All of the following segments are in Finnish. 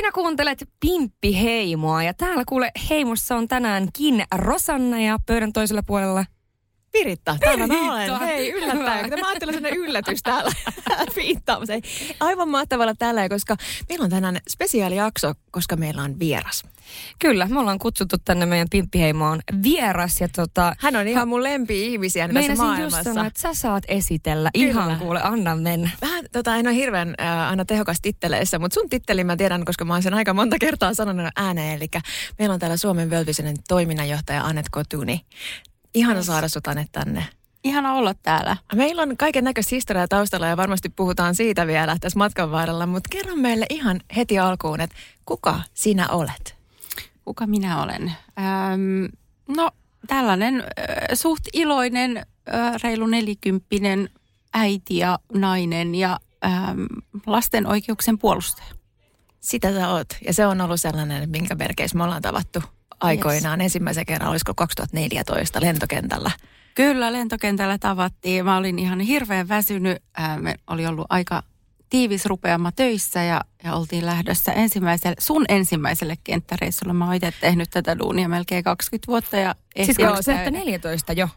Sinä kuuntelet Pimppi Heimoa ja täällä kuule heimossa on tänäänkin Rosanna ja pöydän toisella puolella Piritta, täällä mä olen. Hei, yllättäen. Mä ajattelin sellainen yllätys täällä viittaamassa. Aivan mahtavalla täällä, koska meillä on tänään spesiaalijakso, koska meillä on vieras. Kyllä, me ollaan kutsuttu tänne meidän Pimppiheimoon vieras ja tota... Hän on ihan mun lempi-ihmisiä tässä Meinasin just maailmassa. sanoa, että sä saat esitellä. Kyllä. Ihan kuule, anna mennä. Vähän tota, en ole hirveän äh, aina tehokas titteleissä, mutta sun titteli mä tiedän, koska mä oon sen aika monta kertaa sanonut ääneen. Eli meillä on täällä Suomen Völvisen toiminnanjohtaja Anet Kotuni. Ihana saada sut Anet tänne. Ihana olla täällä. Meillä on kaiken näköistä historiaa taustalla ja varmasti puhutaan siitä vielä tässä matkan varrella, mutta kerro meille ihan heti alkuun, että kuka sinä olet? Kuka minä olen? Öm, no, tällainen ö, suht iloinen, ö, reilu nelikymppinen äiti ja nainen ja öm, lasten oikeuksien puolustaja. Sitä sä oot. Ja se on ollut sellainen, minkä merkeissä me ollaan tavattu aikoinaan. Ensimmäisen kerran, olisiko 2014 lentokentällä. Kyllä, lentokentällä tavattiin. Mä olin ihan hirveän väsynyt. Ää, Me oli ollut aika tiivis rupeama töissä ja, ja oltiin lähdössä ensimmäiselle, sun ensimmäiselle kenttäreissulle. Mä oon itse tehnyt tätä duunia melkein 20 vuotta ja Siis ehtinyt käydä. 2014 jo.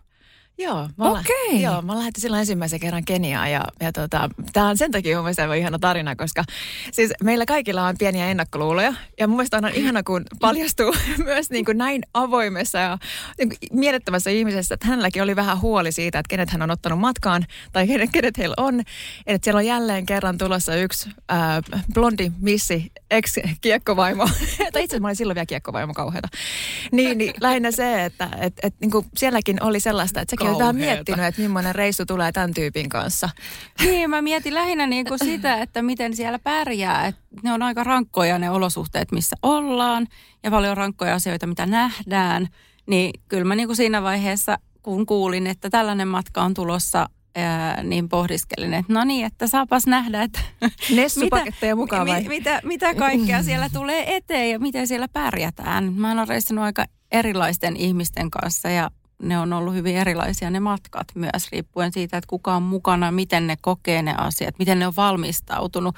Joo, mä Okei. Joo, mä lähdettiin silloin ensimmäisen kerran Keniaan ja, ja tota, tämä on sen takia mun mielestä ihana tarina, koska siis meillä kaikilla on pieniä ennakkoluuloja ja mun mielestä on ihana, kun paljastuu myös niin kuin näin avoimessa ja niin kuin mielettömässä ihmisessä, että hänelläkin oli vähän huoli siitä, että kenet hän on ottanut matkaan tai kenet, kenet heillä on, että siellä on jälleen kerran tulossa yksi ää, blondi missi, ex-kiekkovaimo, tai itse asiassa mä olin silloin vielä kiekkovaimo kauheata, niin, niin lähinnä se, että et, et, niin kuin sielläkin oli sellaista, että säkin olet vähän miettinyt, että millainen reissu tulee tämän tyypin kanssa. Niin, mä mietin lähinnä niin kuin sitä, että miten siellä pärjää. Et ne on aika rankkoja ne olosuhteet, missä ollaan ja paljon rankkoja asioita, mitä nähdään. Niin kyllä mä niin kuin siinä vaiheessa, kun kuulin, että tällainen matka on tulossa, ää, niin pohdiskelin, että no niin, että saapas nähdä, että Nessupaketteja mukaan vai? mi, mitä, mitä kaikkea siellä tulee eteen ja miten siellä pärjätään. Mä oon reissannut aika erilaisten ihmisten kanssa ja ne on ollut hyvin erilaisia ne matkat myös, riippuen siitä, että kuka on mukana, miten ne kokee ne asiat, miten ne on valmistautunut.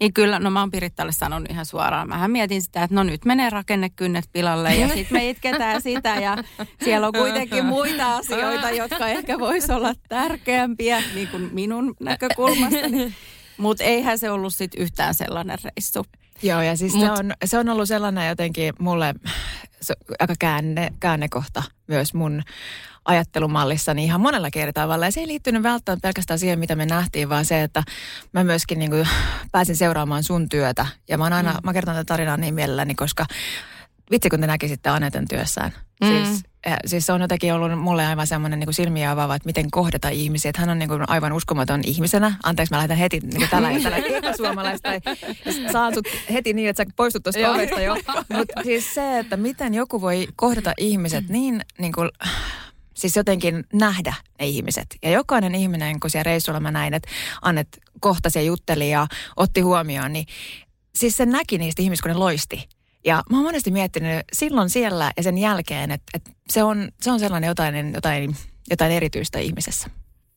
Niin kyllä, no mä oon Pirittalle sanonut ihan suoraan. Mähän mietin sitä, että no nyt menee rakennekynnet pilalle ja sitten me itketään sitä ja siellä on kuitenkin muita asioita, jotka ehkä vois olla tärkeämpiä niin kuin minun näkökulmastani. Mutta eihän se ollut sitten yhtään sellainen reissu. Joo, ja siis se, Mut- on, se on ollut sellainen jotenkin mulle se, aika käänne, käännekohta myös mun ajattelumallissani ihan monella eri tavalla. Ja se ei liittynyt välttämättä pelkästään siihen, mitä me nähtiin, vaan se, että mä myöskin niin kuin pääsin seuraamaan sun työtä. Ja mä aina, mm. mä kerton tätä tarinaa niin mielelläni, koska vitsi kun te näkisitte Aneten työssään. Mm. Siis, siis se on jotenkin ollut mulle aivan semmoinen niin silmiä avaava, että miten kohdata ihmisiä. Että hän on niin kuin aivan uskomaton ihmisenä. Anteeksi, mä lähetän heti niin kuin tällä tällä epäsuomalaista. Ja Saan sut heti niin, että sä poistut tuosta ovesta jo. Mutta siis se, että miten joku voi kohdata ihmiset niin, niin kuin, siis jotenkin nähdä ne ihmiset. Ja jokainen ihminen, kun siellä reissulla mä näin, että Annet kohtasi ja jutteli ja otti huomioon, niin siis se näki niistä ihmisistä, kun ne loisti. Ja mä oon monesti miettinyt silloin siellä ja sen jälkeen, että, että se, on, se on sellainen jotain, jotain, jotain erityistä ihmisessä,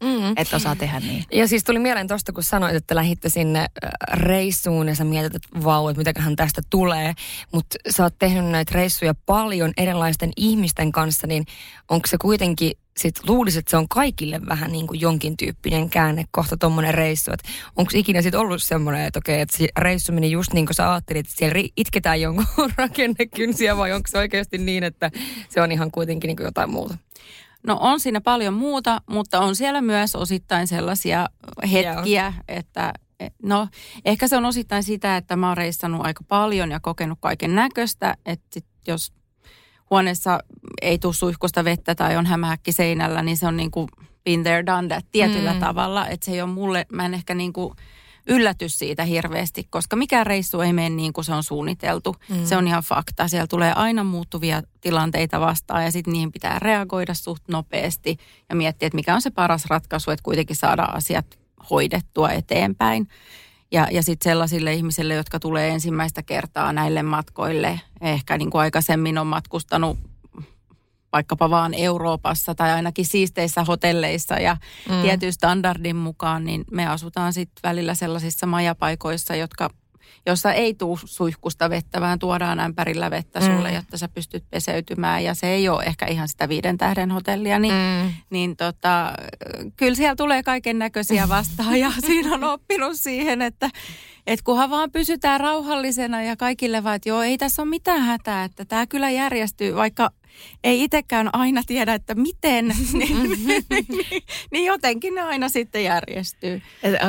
Mm. että osaa tehdä niin. Ja siis tuli mieleen tuosta, kun sanoit, että lähditte sinne äh, reissuun ja sä mietit, että vau, että mitäköhän tästä tulee. Mutta sä oot tehnyt näitä reissuja paljon erilaisten ihmisten kanssa, niin onko se kuitenkin, sit luulisit, että se on kaikille vähän niin kuin jonkin tyyppinen käänne kohta tommonen reissu. Että onko ikinä sit ollut semmoinen, että okei, että se reissu meni just niin kuin sä ajattelit, että siellä itketään jonkun rakennekynsiä vai onko se oikeasti niin, että se on ihan kuitenkin niin kuin jotain muuta? No on siinä paljon muuta, mutta on siellä myös osittain sellaisia hetkiä, että e, no ehkä se on osittain sitä, että mä oon reissannut aika paljon ja kokenut kaiken näköistä, että sit jos huoneessa ei tule suihkusta vettä tai on hämähäkki seinällä, niin se on niin kuin been there, done that tietyllä mm. tavalla, että se ei ole mulle, mä en ehkä niin kuin yllätys siitä hirveästi, koska mikään reissu ei mene niin kuin se on suunniteltu. Mm. Se on ihan fakta. Siellä tulee aina muuttuvia tilanteita vastaan ja sitten niihin pitää reagoida suht nopeasti ja miettiä, että mikä on se paras ratkaisu, että kuitenkin saadaan asiat hoidettua eteenpäin. Ja, ja sitten sellaisille ihmisille, jotka tulee ensimmäistä kertaa näille matkoille, ehkä niin kuin aikaisemmin on matkustanut vaikkapa vaan Euroopassa tai ainakin siisteissä hotelleissa ja Mm. tietyn standardin mukaan, niin me asutaan sitten välillä sellaisissa majapaikoissa, jotka jossa ei tuu suihkusta vettä, vaan tuodaan ämpärillä vettä sulle, mm. jotta sä pystyt peseytymään. Ja se ei ole ehkä ihan sitä viiden tähden hotellia, niin, mm. niin tota, kyllä siellä tulee kaiken näköisiä vastaan. Ja siinä on oppinut siihen, että et kunhan vaan pysytään rauhallisena ja kaikille vaan, että joo, ei tässä ole mitään hätää, että tämä kyllä järjestyy, vaikka ei itsekään aina tiedä, että miten, niin, niin jotenkin ne aina sitten järjestyy.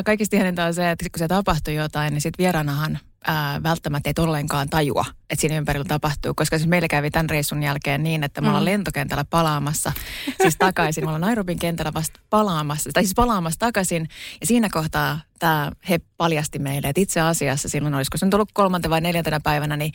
kaikista ihaniinta on se, että kun se tapahtuu jotain, niin sitten vieraanahan ää, välttämättä ei ollenkaan tajua, että siinä ympärillä tapahtuu. Koska siis meillä kävi tämän reissun jälkeen niin, että me ollaan mm. lentokentällä palaamassa, siis takaisin. Me ollaan Nairobin kentällä vasta palaamassa, tai siis palaamassa takaisin. Ja siinä kohtaa tämä he paljasti meille, että itse asiassa silloin olisiko se nyt ollut kolmantena vai neljäntenä päivänä, niin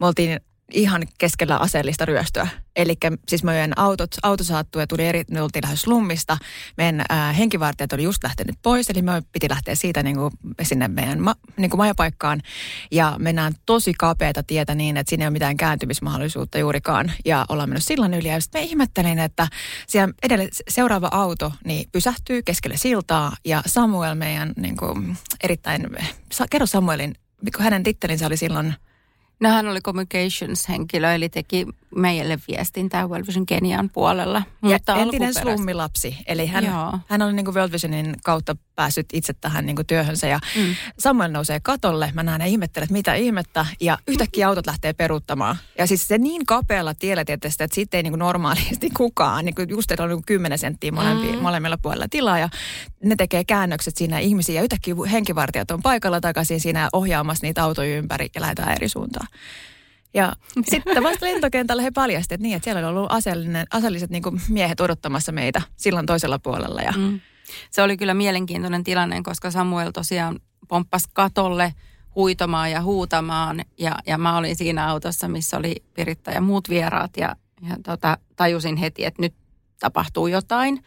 me oltiin ihan keskellä aseellista ryöstöä. Eli siis meidän autot, auto saattui ja tuli eri, me oltiin lähes slummista. Meidän ää, henkivartijat oli just lähtenyt pois, eli me piti lähteä siitä niin kuin, sinne meidän ma, niin kuin majapaikkaan. Ja mennään tosi kapeata tietä niin, että siinä ei ole mitään kääntymismahdollisuutta juurikaan. Ja ollaan mennyt sillan yli. Ja sitten me ihmettelin, että siellä edelle seuraava auto niin pysähtyy keskelle siltaa. Ja Samuel, meidän niin kuin, erittäin, kerro Samuelin, hänen tittelinsä oli silloin – No hän oli communications-henkilö, eli teki meille viestintää World Vision Kenian puolella. Mutta ja entinen slummilapsi, eli hän, hän oli niin kuin World Visionin kautta päässyt itse tähän niin kuin työhönsä. Ja mm. Samuel nousee katolle, mä näen ja ihmettelen, että mitä ihmettä, ja yhtäkkiä autot lähtee peruuttamaan. Ja siis se niin kapealla tiellä tietysti, että siitä ei niin kuin normaalisti kukaan, niin kuin just että on niin kuin 10 senttiä molempi, mm. molemmilla puolilla tilaa, ja ne tekee käännökset siinä ihmisiä, ja yhtäkkiä henkivartijat on paikalla takaisin siinä ohjaamassa niitä autoja ympäri, ja lähdetään eri suuntaan. Ja sitten vasta lentokentällä he paljastivat niin, että siellä oli ollut aseellinen, aseelliset niin miehet odottamassa meitä silloin toisella puolella. Ja... Mm. Se oli kyllä mielenkiintoinen tilanne, koska Samuel tosiaan pomppasi katolle huitomaan ja huutamaan. Ja, ja mä olin siinä autossa, missä oli Piritta ja muut vieraat ja, ja tota, tajusin heti, että nyt tapahtuu jotain.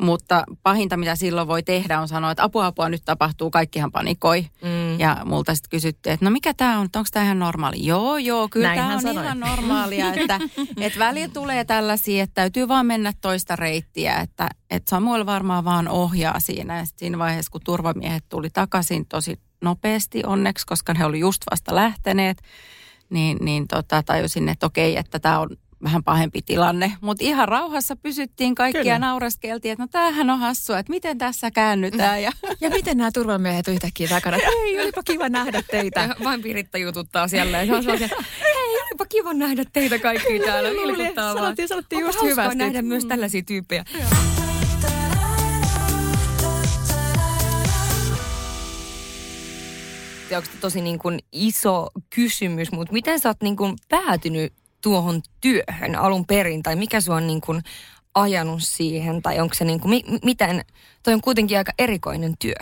Mutta pahinta, mitä silloin voi tehdä, on sanoa, että apua, apua, nyt tapahtuu, kaikkihan panikoi. Mm. Ja multa sitten kysyttiin, että no mikä tämä on, onko tämä ihan normaali? Joo, joo, kyllä tämä on sanoi. ihan normaalia, että, että välillä tulee tällaisia, että täytyy vaan mennä toista reittiä, että, että Samuel varmaan vaan ohjaa siinä. Ja siinä vaiheessa, kun turvamiehet tuli takaisin tosi nopeasti onneksi, koska he oli just vasta lähteneet, niin, niin tota, tajusin, että okei, että tämä on vähän pahempi tilanne. Mutta ihan rauhassa pysyttiin kaikkia Kyllä. nauraskeltiin, että no tämähän on hassua, että miten tässä käännytään. Ja, ja miten nämä turvamiehet yhtäkkiä takana, Hei, olipa kiva nähdä teitä. Ja vain Piritta jututtaa siellä. Ja se on hei, olipa kiva nähdä teitä kaikki täällä. Vilkuttaa vaan. Sanottiin, sanottiin just hyvästi. nähdä myös mm. tällaisia tyyppejä. Onko tosi niin kuin iso kysymys, mutta miten sä oot niin kuin päätynyt tuohon työhön alun perin, tai mikä sua on niin kuin ajanut siihen, tai onko se niin kuin, mi, miten, toi on kuitenkin aika erikoinen työ.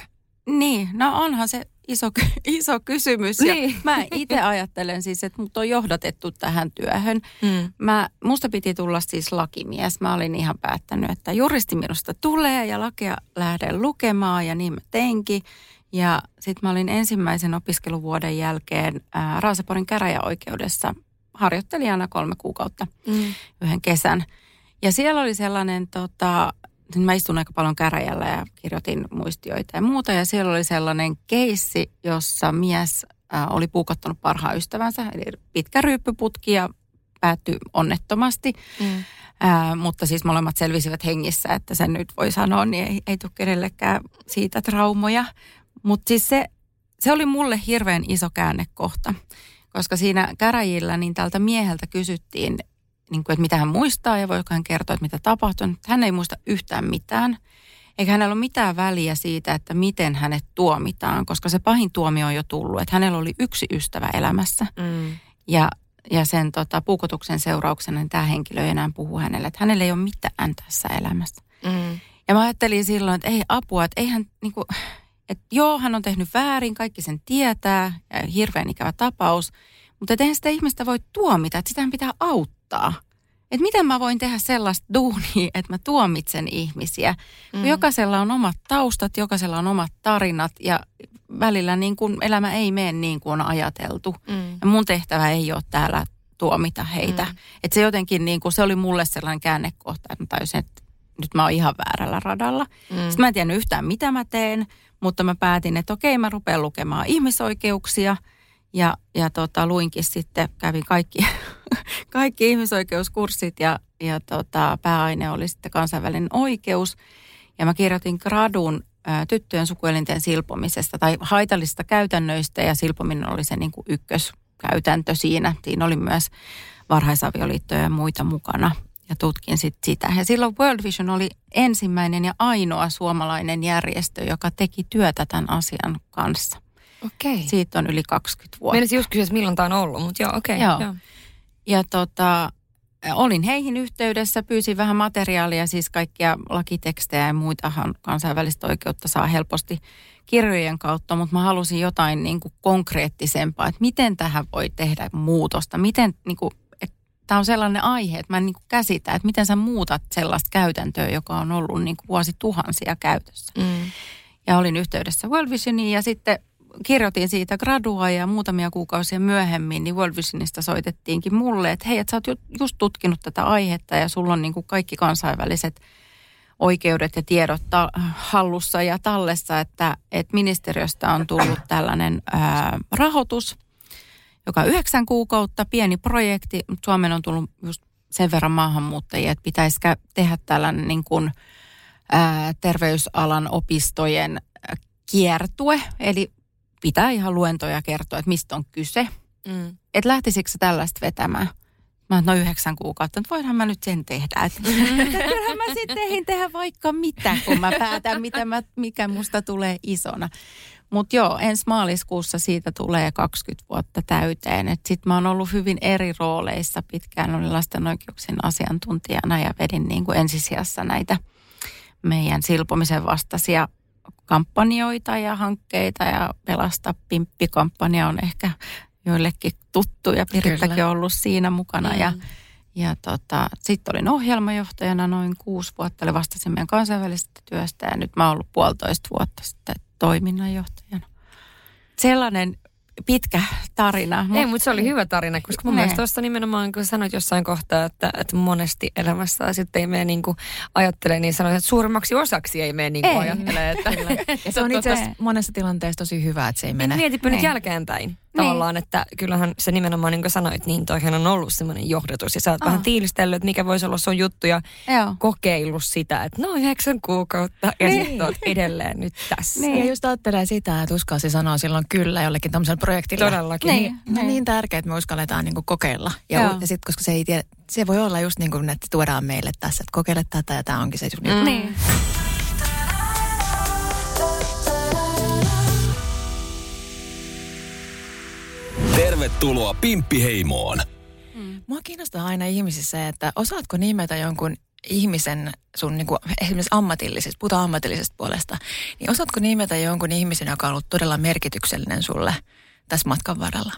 Niin, no onhan se iso, iso kysymys. Niin. Ja mä itse ajattelen siis, että mut on johdatettu tähän työhön. Mm. Mä, musta piti tulla siis lakimies. Mä olin ihan päättänyt, että juristi minusta tulee ja lakia lähden lukemaan ja niin mä teinkin. Ja sitten mä olin ensimmäisen opiskeluvuoden jälkeen ää, Raaseporin käräjäoikeudessa harjoittelijana kolme kuukautta mm. yhden kesän. Ja siellä oli sellainen, tota, mä istun aika paljon käräjällä ja kirjoitin muistioita ja muuta. Ja siellä oli sellainen keissi, jossa mies äh, oli puukottanut parhaan ystävänsä, eli pitkä ryyppyputki ja päättyi onnettomasti. Mm. Äh, mutta siis molemmat selvisivät hengissä, että sen nyt voi sanoa, niin ei, ei tule kenellekään siitä traumoja. Mutta siis se, se oli mulle hirveän iso käännekohta. Koska siinä käräjillä niin tältä mieheltä kysyttiin, niin kuin, että mitä hän muistaa ja voiko hän kertoa, että mitä tapahtui. Hän ei muista yhtään mitään. Eikä hänellä ole mitään väliä siitä, että miten hänet tuomitaan, koska se pahin tuomio on jo tullut. Että hänellä oli yksi ystävä elämässä. Mm. Ja, ja sen tota, puukotuksen seurauksena niin tämä henkilö ei enää puhu hänelle, että hänellä ei ole mitään tässä elämässä. Mm. Ja mä ajattelin silloin, että ei apua, että eihän niin kuin, että joo, hän on tehnyt väärin, kaikki sen tietää, ja hirveän ikävä tapaus, mutta eihän sitä ihmistä voi tuomita, että sitä pitää auttaa. Että miten mä voin tehdä sellaista duunia, että mä tuomitsen ihmisiä. Mm. Jokaisella on omat taustat, jokaisella on omat tarinat ja välillä niin kuin elämä ei mene niin kuin on ajateltu. Mm. Ja mun tehtävä ei ole täällä tuomita heitä. Mm. Että se jotenkin niin kuin, se oli mulle sellainen käännekohta, että mä tajusin, että nyt mä oon ihan väärällä radalla. Mm. Sitten mä en tiennyt yhtään, mitä mä teen. Mutta mä päätin, että okei, mä rupean lukemaan ihmisoikeuksia ja, ja tota, luinkin sitten, kävin kaikki, kaikki ihmisoikeuskurssit ja, ja tota, pääaine oli sitten kansainvälinen oikeus. Ja mä kirjoitin gradun tyttöjen sukuelinten silpomisesta tai haitallisista käytännöistä ja silpominen oli se niin kuin ykköskäytäntö siinä. Siinä oli myös varhaisavioliittoja ja muita mukana ja tutkin sit sitä. Ja silloin World Vision oli ensimmäinen ja ainoa suomalainen järjestö, joka teki työtä tämän asian kanssa. Okei. Siitä on yli 20 vuotta. Meinasin just kysyä, milloin tämä on ollut, mutta joo, okei. Joo. Ja tota, olin heihin yhteydessä, pyysin vähän materiaalia, siis kaikkia lakitekstejä ja muitahan kansainvälistä oikeutta saa helposti kirjojen kautta, mutta mä halusin jotain niin kuin konkreettisempaa, että miten tähän voi tehdä muutosta, miten niin kuin, tämä on sellainen aihe, että mä en niin kuin käsitä, että miten sä muutat sellaista käytäntöä, joka on ollut niin kuin vuosituhansia käytössä. Mm. Ja olin yhteydessä World Visioniin ja sitten kirjoitin siitä gradua ja muutamia kuukausia myöhemmin, niin World Visionista soitettiinkin mulle, että hei, että sä oot ju- just tutkinut tätä aihetta ja sulla on niin kuin kaikki kansainväliset oikeudet ja tiedot ta- hallussa ja tallessa, että, että ministeriöstä on tullut tällainen ää, rahoitus, joka on yhdeksän kuukautta, pieni projekti, mutta Suomeen on tullut just sen verran maahanmuuttajia, että pitäisi kä- tehdä tällainen niin kuin, ää, terveysalan opistojen kiertue, eli pitää ihan luentoja kertoa, että mistä on kyse. Mm. Että lähtisikö tällaista vetämään? Mä no yhdeksän kuukautta, että voinhan mä nyt sen tehdä. Että kyllähän mä sitten tehdä vaikka mitä, kun mä päätän, mitä mä, mikä musta tulee isona. Mutta joo, ensi maaliskuussa siitä tulee 20 vuotta täyteen. Sitten mä oon ollut hyvin eri rooleissa pitkään. Olin lasten oikeuksien asiantuntijana ja vedin niin kuin ensisijassa näitä meidän silpomisen vastaisia kampanjoita ja hankkeita ja Pelasta Pimppi-kampanja on ehkä joillekin tuttu ja Pirittäkin on ollut siinä mukana. Mm. Ja, ja tota, sitten olin ohjelmajohtajana noin kuusi vuotta, eli vastasin meidän kansainvälisestä työstä ja nyt mä oon ollut puolitoista vuotta sitten toiminnanjohtajana. Sellainen pitkä tarina. Ei, mutta se oli hyvä tarina, koska mun Ne. mielestä tuossa nimenomaan, kun sanoit jossain kohtaa, että, että monesti elämässä sitten ei mene niin kuin ajattelee, niin sanoit, että suurimmaksi osaksi ei mene niin kuin Ei. ajattelee. Että, Ja se on itse asiassa monessa tilanteessa tosi hyvä, että se ei mene. Mietipä nyt Niin. jälkeenpäin tavallaan, että kyllähän se nimenomaan niin kuin sanoit, niin toihan on ollut semmoinen johdatus ja sä oot Ah. vähän tiilistellyt, että mikä voisi olla sun juttu ja Joo. kokeillut sitä, että no yhdeksän kuukautta ja Niin. sitten oot edelleen nyt tässä. Niin. Ja just ajattelee sitä, että uskalsi sanoa silloin kyllä jollekin tämmöiselle projektille. Todellakin. Niin. Niin, niin. niin tärkeää, että me uskalletaan niin kuin kokeilla. Ja, Joo. ja sitten, koska se ei tiedä, se voi olla just niin kuin, että tuodaan meille tässä, että kokeile tätä ja tämä onkin se just Mm. Niin. Tervetuloa Pimppiheimoon. Mua kiinnostaa aina ihmisissä että osaatko nimetä jonkun ihmisen sun niin kuin, esimerkiksi ammatillisesta, puhutaan ammatillisesta puolesta, niin osaatko nimetä jonkun ihmisen, joka on ollut todella merkityksellinen sulle tässä matkan varrella?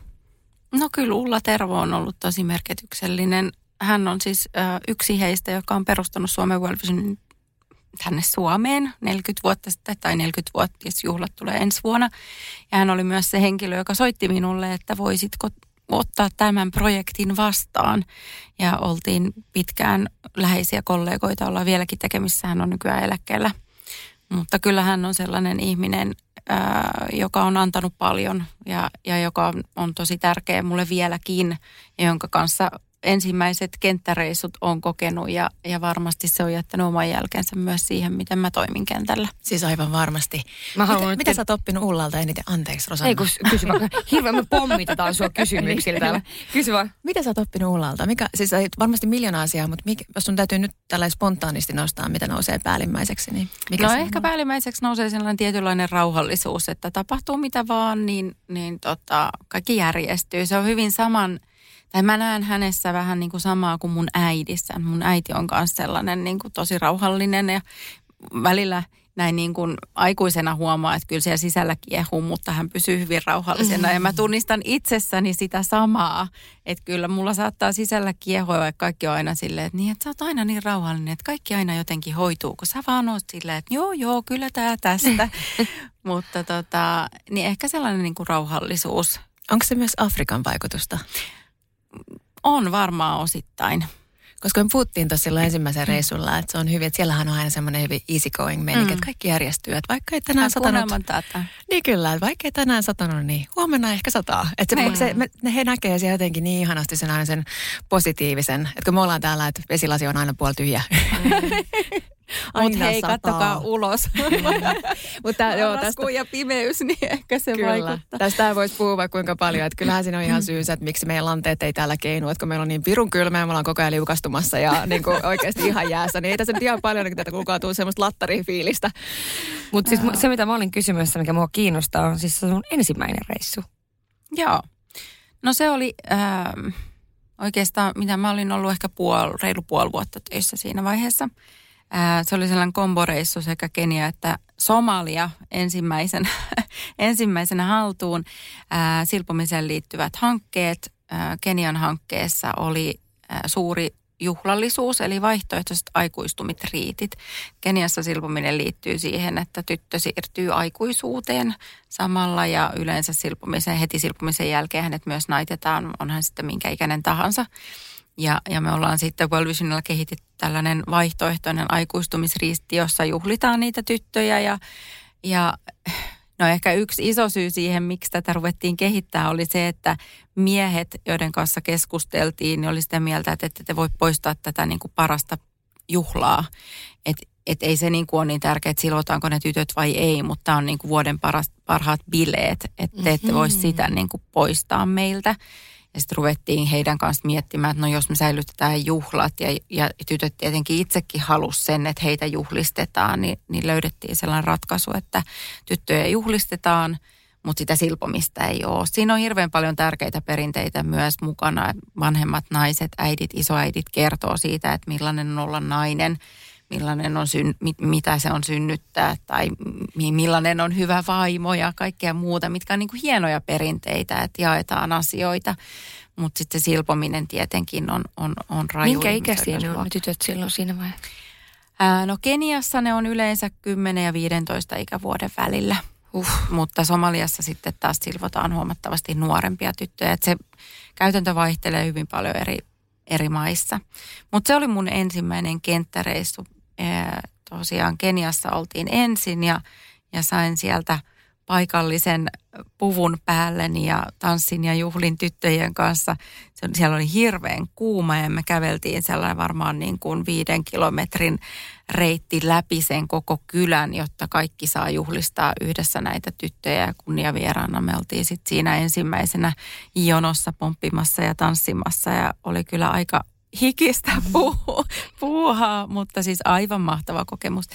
No kyllä Ulla Tervo on ollut tosi merkityksellinen. Hän on siis ö, yksi heistä, joka on perustanut Suomen World Visionin tänne Suomeen 40 vuotta sitten, tai 40-vuotias juhlat tulee ensi vuonna. Ja hän oli myös se henkilö, joka soitti minulle, että voisitko ottaa tämän projektin vastaan. Ja oltiin pitkään läheisiä kollegoita, ollaan vieläkin tekemissä, hän on nykyään eläkkeellä. Mutta kyllä hän on sellainen ihminen, ää, joka on antanut paljon ja, ja joka on, on tosi tärkeä mulle vieläkin, ja jonka kanssa ensimmäiset kenttäreissut on kokenut ja, ja varmasti se on jättänyt oman jälkeensä myös siihen, miten mä toimin kentällä. Siis aivan varmasti. Mä haluan mitä, nyt- mitä sä oot oppinut Ullalta eniten? Anteeksi Rosanna. Ei kun kysy vaan. Hirveän me pommitetaan sua kysymyksillä täällä. Kysy vaan. Mitä sä oot oppinut Ullalta? Mikä, siis varmasti miljoona asiaa, mutta mikä, jos sun täytyy nyt tällä spontaanisti nostaa, mitä nousee päällimmäiseksi, niin mikä no se ehkä on? päällimmäiseksi nousee sellainen tietynlainen rauhallisuus, että tapahtuu mitä vaan, niin, niin tota, kaikki järjestyy. Se on hyvin saman, tai mä näen hänessä vähän niin kuin samaa kuin mun äidissä. Mun äiti on myös sellainen niin kuin tosi rauhallinen ja välillä näin niin kuin aikuisena huomaa, että kyllä siellä sisällä kiehuu, mutta hän pysyy hyvin rauhallisena. Ja mä tunnistan itsessäni sitä samaa, että kyllä mulla saattaa sisällä kiehua, vaikka kaikki on aina silleen, että niin, että sä oot aina niin rauhallinen, että kaikki aina jotenkin hoituu, kun sä vaan oot silleen, että joo, joo, kyllä tää tästä. mutta tota, niin ehkä sellainen niin kuin rauhallisuus Onko se myös Afrikan vaikutusta? On varmaan osittain. Koska me puhuttiin tuossa silloin ensimmäisen reissulla, että se on hyvin, että siellähän on aina semmoinen hyvin easy going meininki, mm. että kaikki järjestyy. Että vaikka ei tänään satanut... tätä. Niin kyllä, että vaikka ei tänään satanut, niin huomenna ehkä sataa. Että se, se, me, he näkee siellä jotenkin niin ihanasti sen aina sen positiivisen. Että kun me ollaan täällä, että vesilasi on aina puoli tyhjä. Mm. Mutta hei, sataa. kattokaa ulos. Mutta joo, tästä... ja pimeys, niin ehkä se Kyllä. vaikuttaa. Tästä voisi puhua vaikka kuinka paljon. Että kyllähän siinä on ihan syysä, että miksi meidän lanteet ei täällä keinu. Että kun meillä on niin pirun kylmä ja me ollaan koko ajan liukastumassa ja niin kuin oikeasti ihan jäässä, niin ei tässä nyt ihan paljon niin tätä kuulkaa tuu semmoista lattarifiilistä. Mutta siis se, mitä mä olin kysymässä, mikä mua kiinnostaa, on siis sun ensimmäinen reissu. Joo. No se oli... Ähm, oikeastaan, mitä mä olin ollut ehkä puol, reilu puoli vuotta töissä siinä vaiheessa. Se oli sellainen komboreissu sekä Kenia että Somalia ensimmäisen, ensimmäisenä haltuun. Silpomiseen liittyvät hankkeet. Kenian hankkeessa oli suuri juhlallisuus, eli vaihtoehtoiset aikuistumit riitit. Keniassa silpominen liittyy siihen, että tyttö siirtyy aikuisuuteen samalla ja yleensä silpomisen, heti silpomisen jälkeen hänet myös naitetaan, onhan sitten minkä ikäinen tahansa. Ja, ja me ollaan sitten World Visionilla kehitetty tällainen vaihtoehtoinen aikuistumisriisti, jossa juhlitaan niitä tyttöjä ja, ja No ehkä yksi iso syy siihen, miksi tätä ruvettiin kehittää, oli se, että miehet, joiden kanssa keskusteltiin, niin oli sitä mieltä, että ette te voi poistaa tätä niin kuin parasta juhlaa. Että et ei se niin kuin ole niin tärkeää, että silvotaanko ne tytöt vai ei, mutta tämä on niin kuin vuoden paras, parhaat bileet, että te ette voi sitä niin kuin poistaa meiltä. Ja sitten ruvettiin heidän kanssa miettimään, että no jos me säilytetään juhlat ja, ja tytöt tietenkin itsekin halusi sen, että heitä juhlistetaan, niin, niin löydettiin sellainen ratkaisu, että tyttöjä juhlistetaan, mutta sitä silpomista ei ole. Siinä on hirveän paljon tärkeitä perinteitä myös mukana. Vanhemmat naiset, äidit, isoäidit kertoo siitä, että millainen on olla nainen – millainen on syn, mit, mitä se on synnyttää tai millainen on hyvä vaimo ja kaikkea muuta, mitkä on niin kuin hienoja perinteitä, että jaetaan asioita. Mutta sitten se silpominen tietenkin on, on, on raju. Minkä ikäisiä ne on ne tytöt silloin siinä vai? Ää, no Keniassa ne on yleensä 10 ja 15 ikävuoden välillä. Uh. Mutta Somaliassa sitten taas silvotaan huomattavasti nuorempia tyttöjä. Et se käytäntö vaihtelee hyvin paljon eri, eri maissa. Mutta se oli mun ensimmäinen kenttäreissu tosiaan Keniassa oltiin ensin ja, ja sain sieltä paikallisen puvun päälleni ja tanssin ja juhlin tyttöjen kanssa. Siellä oli hirveän kuuma ja me käveltiin sellainen varmaan niin kuin viiden kilometrin reitti läpi sen koko kylän, jotta kaikki saa juhlistaa yhdessä näitä tyttöjä ja kunniavieraana. Me oltiin sitten siinä ensimmäisenä jonossa pomppimassa ja tanssimassa ja oli kyllä aika hikistä puu, puuhaa, mutta siis aivan mahtava kokemus.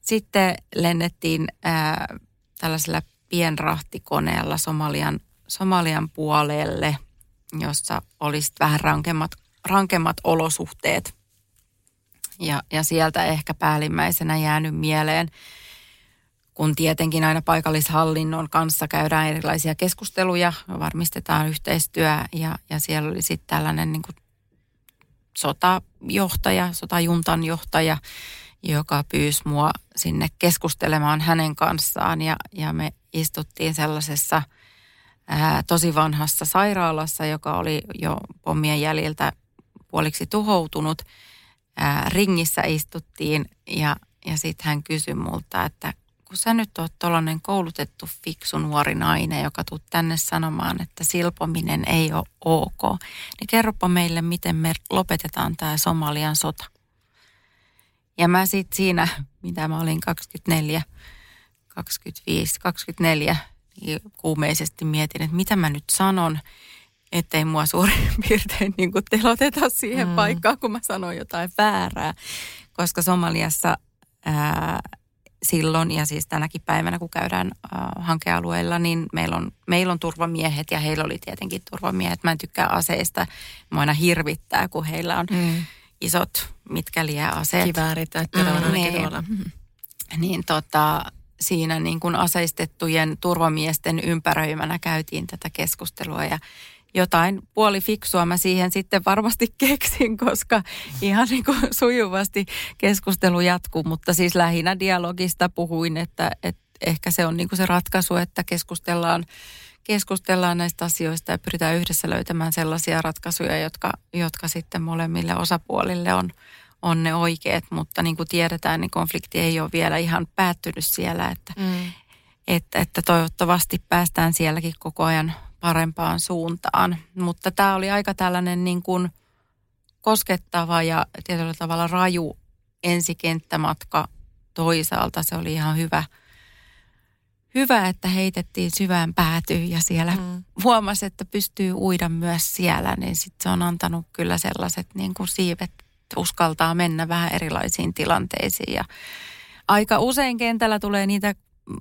Sitten lennettiin ää, tällaisella pienrahtikoneella Somalian, Somalian puolelle, jossa olisi vähän rankemmat, rankemmat olosuhteet. Ja, ja sieltä ehkä päällimmäisenä jäänyt mieleen, kun tietenkin aina paikallishallinnon kanssa käydään erilaisia keskusteluja, varmistetaan yhteistyö ja, ja siellä oli sitten tällainen niin kuin sotajohtaja, sotajuntan johtaja, joka pyysi mua sinne keskustelemaan hänen kanssaan ja, ja me istuttiin sellaisessa ää, tosi vanhassa sairaalassa, joka oli jo pommien jäljiltä puoliksi tuhoutunut. Ää, ringissä istuttiin ja, ja sitten hän kysyi multa, että kun sä nyt oot tuollainen koulutettu fiksu nuori nainen, joka tuut tänne sanomaan, että silpominen ei ole ok, niin kerropa meille, miten me lopetetaan tämä Somalian sota. Ja mä sitten siinä, mitä mä olin 24, 25, 24, niin kuumeisesti mietin, että mitä mä nyt sanon, ettei mua suurin piirtein niin kuin teloteta siihen mm. paikkaan, kun mä sanon jotain väärää. Koska Somaliassa ää, silloin ja siis tänäkin päivänä, kun käydään äh, hankealueilla, niin meillä on, meillä on turvamiehet ja heillä oli tietenkin turvamiehet. Mä en tykkää aseista. Mä aina hirvittää, kun heillä on mm. isot, mitkä liää aseet. Kiväärit tai mm, niin, mm. niin tota, siinä niin kuin aseistettujen turvamiesten ympäröimänä käytiin tätä keskustelua ja jotain puolifiksua mä siihen sitten varmasti keksin, koska ihan niin kuin sujuvasti keskustelu jatkuu, mutta siis lähinnä dialogista puhuin, että, että ehkä se on niin kuin se ratkaisu, että keskustellaan, keskustellaan näistä asioista ja pyritään yhdessä löytämään sellaisia ratkaisuja, jotka, jotka sitten molemmille osapuolille on, on ne oikeat. Mutta niin kuin tiedetään, niin konflikti ei ole vielä ihan päättynyt siellä, että, mm. että, että toivottavasti päästään sielläkin koko ajan parempaan suuntaan. Mutta tämä oli aika tällainen niin kuin koskettava ja tietyllä tavalla raju ensikenttämatka toisaalta. Se oli ihan hyvä, hyvä että heitettiin syvään päätyyn ja siellä mm. huomasi, että pystyy uida myös siellä. Niin sitten se on antanut kyllä sellaiset niin kuin siivet, uskaltaa mennä vähän erilaisiin tilanteisiin. Ja aika usein kentällä tulee niitä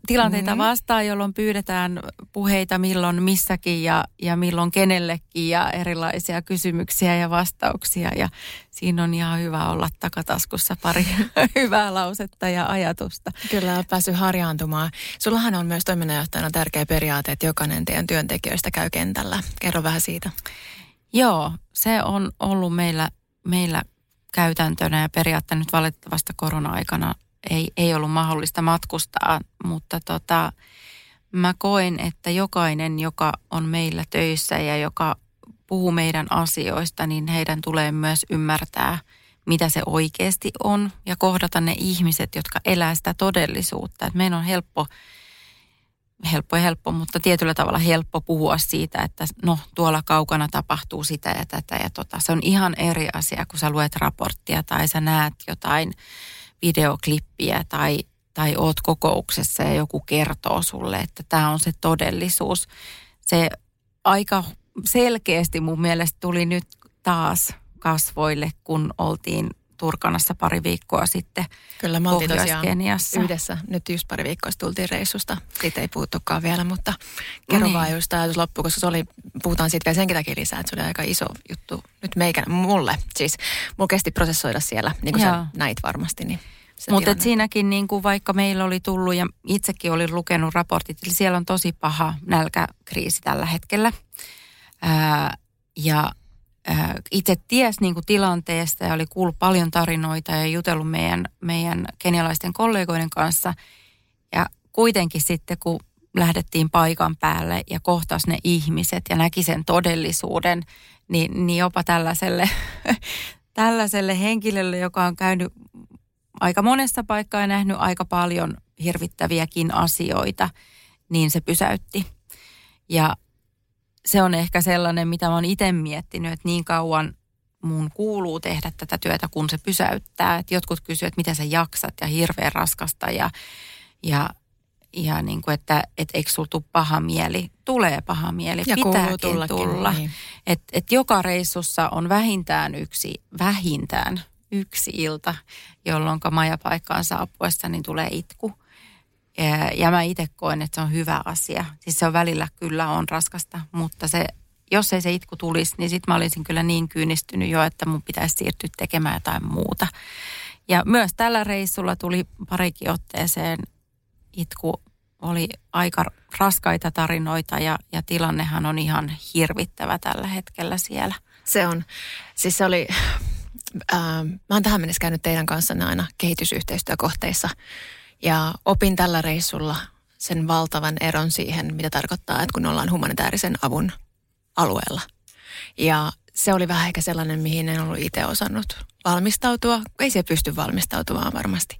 tilanteita mm-hmm. vastaan, jolloin pyydetään puheita milloin missäkin ja, ja milloin kenellekin ja erilaisia kysymyksiä ja vastauksia. Ja siinä on ihan hyvä olla takataskussa pari hyvää lausetta ja ajatusta. Kyllä, on päässyt harjaantumaan. Sullahan on myös toiminnanjohtajana tärkeä periaate, että jokainen teidän työntekijöistä käy kentällä. Kerro vähän siitä. Joo, se on ollut meillä, meillä käytäntönä ja periaatteessa nyt valitettavasta korona-aikana ei, ei ollut mahdollista matkustaa, mutta tota, mä koen, että jokainen, joka on meillä töissä ja joka puhuu meidän asioista, niin heidän tulee myös ymmärtää, mitä se oikeasti on ja kohdata ne ihmiset, jotka elää sitä todellisuutta. Et meidän on helppo, helppo ja helppo, mutta tietyllä tavalla helppo puhua siitä, että no tuolla kaukana tapahtuu sitä ja tätä ja tota. Se on ihan eri asia, kun sä luet raporttia tai sä näet jotain videoklippiä tai, tai oot kokouksessa ja joku kertoo sulle, että tämä on se todellisuus. Se aika selkeästi mun mielestä tuli nyt taas kasvoille, kun oltiin Turkanassa pari viikkoa sitten Kyllä, me oltiin tosiaan yhdessä. Nyt just pari viikkoa tultiin reissusta. Siitä ei puhuttukaan vielä, mutta kerro no niin. vaan just ajatus loppu, koska se oli, puhutaan siitä vielä senkin takia lisää, että se oli aika iso juttu nyt meikän, mulle. Siis mulla kesti prosessoida siellä, niin kuin sä näit varmasti. Niin mutta siinäkin niin kuin vaikka meillä oli tullut ja itsekin olin lukenut raportit, eli siellä on tosi paha nälkäkriisi tällä hetkellä. Ää, ja itse ties niin kuin tilanteesta ja oli kuullut paljon tarinoita ja jutellut meidän, meidän kenialaisten kollegoiden kanssa. Ja kuitenkin sitten, kun lähdettiin paikan päälle ja kohtas ne ihmiset ja näki sen todellisuuden, niin, niin jopa tällaiselle, tällaiselle henkilölle, joka on käynyt aika monessa paikkaa ja nähnyt aika paljon hirvittäviäkin asioita, niin se pysäytti. Ja se on ehkä sellainen, mitä mä oon itse miettinyt, että niin kauan mun kuuluu tehdä tätä työtä, kun se pysäyttää. Että jotkut kysyvät, että miten sä jaksat ja hirveän raskasta ja, ja, ja niin kuin, että et eikö sul tule paha mieli. Tulee paha mieli, ja pitääkin tulla. Niin. Että et joka reissussa on vähintään yksi, vähintään yksi ilta, jolloin majapaikkaan saapuessa niin tulee itku. Ja mä itse koen, että se on hyvä asia. Siis se on välillä kyllä on raskasta, mutta se, jos ei se itku tulisi, niin sitten mä olisin kyllä niin kyynistynyt jo, että mun pitäisi siirtyä tekemään jotain muuta. Ja myös tällä reissulla tuli parikin otteeseen itku. Oli aika raskaita tarinoita ja, ja tilannehan on ihan hirvittävä tällä hetkellä siellä. Se on. Siis se oli, äh, mä oon tähän mennessä käynyt teidän kanssa aina kehitysyhteistyökohteissa ja opin tällä reissulla sen valtavan eron siihen, mitä tarkoittaa, että kun ollaan humanitaarisen avun alueella. Ja se oli vähän ehkä sellainen, mihin en ollut itse osannut valmistautua. Ei se pysty valmistautumaan varmasti.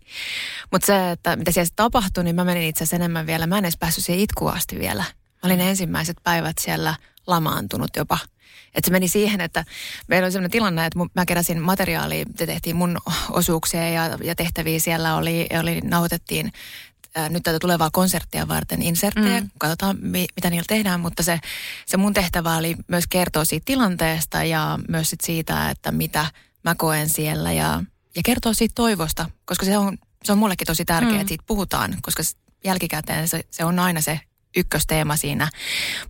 Mutta se, että mitä siellä tapahtui, niin mä menin itse asiassa enemmän vielä. Mä en edes päässyt siihen itkuasti vielä. Mä olin ensimmäiset päivät siellä lamaantunut jopa – että se meni siihen, että meillä oli sellainen tilanne, että mä keräsin materiaalia, te tehtiin mun osuuksia ja, ja tehtäviä siellä oli, oli nauhoitettiin ää, nyt tätä tulevaa konserttia varten inserttejä. Mm. Katsotaan, mi, mitä niillä tehdään, mutta se, se mun tehtävä oli myös kertoa siitä tilanteesta ja myös sit siitä, että mitä mä koen siellä ja, ja kertoa siitä toivosta, koska se on, se on mullekin tosi tärkeää, mm. että siitä puhutaan, koska jälkikäteen se, se on aina se ykkösteema siinä.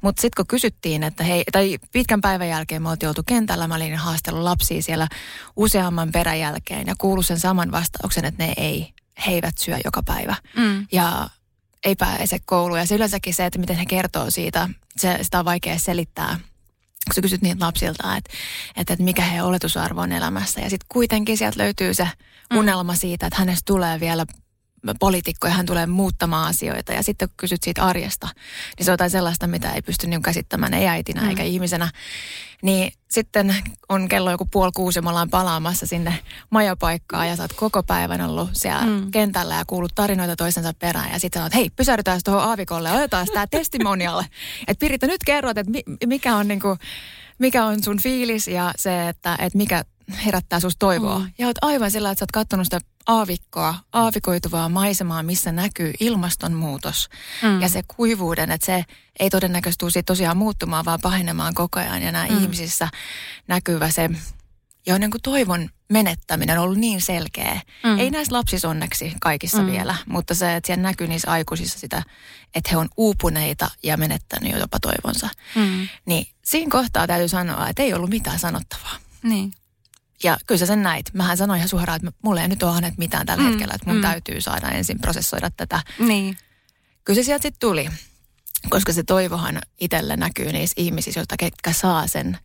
Mutta sitten kun kysyttiin, että hei, tai pitkän päivän jälkeen me oltiin oltu kentällä, mä olin haastellut lapsia siellä useamman perän jälkeen ja kuullut sen saman vastauksen, että ne ei, he eivät syö joka päivä. Mm. Ja ei pääse kouluun. Ja se yleensäkin se, että miten he kertoo siitä, se, sitä on vaikea selittää kun sä kysyt niitä lapsilta, että, että, että mikä heidän oletusarvo on elämässä. Ja sitten kuitenkin sieltä löytyy se mm. unelma siitä, että hänestä tulee vielä poliitikko ja hän tulee muuttamaan asioita. Ja sitten kun kysyt siitä arjesta, niin se on jotain sellaista, mitä ei pysty niin käsittämään, ei äitinä mm. eikä ihmisenä. Niin sitten on kello joku puoli kuusi ja me ollaan palaamassa sinne majapaikkaan ja sä oot koko päivän ollut siellä mm. kentällä ja kuullut tarinoita toisensa perään. Ja sitten sanot, hei pysähdytään tuohon aavikolle ja otetaan tämä testimonialle. Että Piritta nyt kerrot, että mikä on niinku, mikä on sun fiilis ja se, että, että mikä herättää susta toivoa. Mm. Ja oot aivan sillä, että sä oot katsonut sitä aavikkoa, aavikoituvaa maisemaa, missä näkyy ilmastonmuutos mm. ja se kuivuuden, että se ei todennäköisesti tule tosiaan muuttumaan, vaan pahenemaan koko ajan. Ja nämä mm. ihmisissä näkyvä se jo niin kuin toivon menettäminen on ollut niin selkeä. Mm. Ei näissä lapsissa onneksi kaikissa mm. vielä, mutta se, että siellä näkyy niissä aikuisissa sitä, että he on uupuneita ja menettänyt jo jopa toivonsa. Mm. Niin siinä kohtaa täytyy sanoa, että ei ollut mitään sanottavaa. Niin. Ja kyllä sä sen näit. Mähän sanoin ihan suoraan, että mulla ei nyt ole hänet mitään tällä mm, hetkellä, että mun mm. täytyy saada ensin prosessoida tätä. Niin. Kyllä se sieltä sitten tuli, koska se toivohan itselle näkyy niissä ihmisissä, jotka ketkä saa sen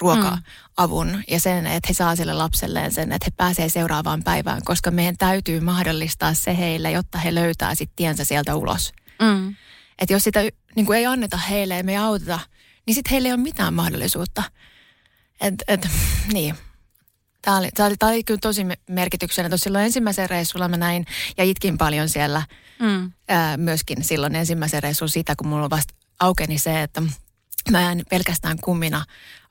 ruoka-avun mm. ja sen, että he saa sille lapselleen sen, että he pääsee seuraavaan päivään, koska meidän täytyy mahdollistaa se heille, jotta he löytää sitten tiensä sieltä ulos. Mm. Että jos sitä niin kuin ei anneta heille ja me ei auteta, niin sitten heille ei ole mitään mahdollisuutta. Et, et, niin. Tämä oli, tämä oli, tämä oli kyllä tosi merkityksellinen. Silloin ensimmäisen reissulla mä näin ja itkin paljon siellä mm. ää, myöskin silloin ensimmäisen reissun sitä, kun mulla vasta aukeni se, että mä en pelkästään kummina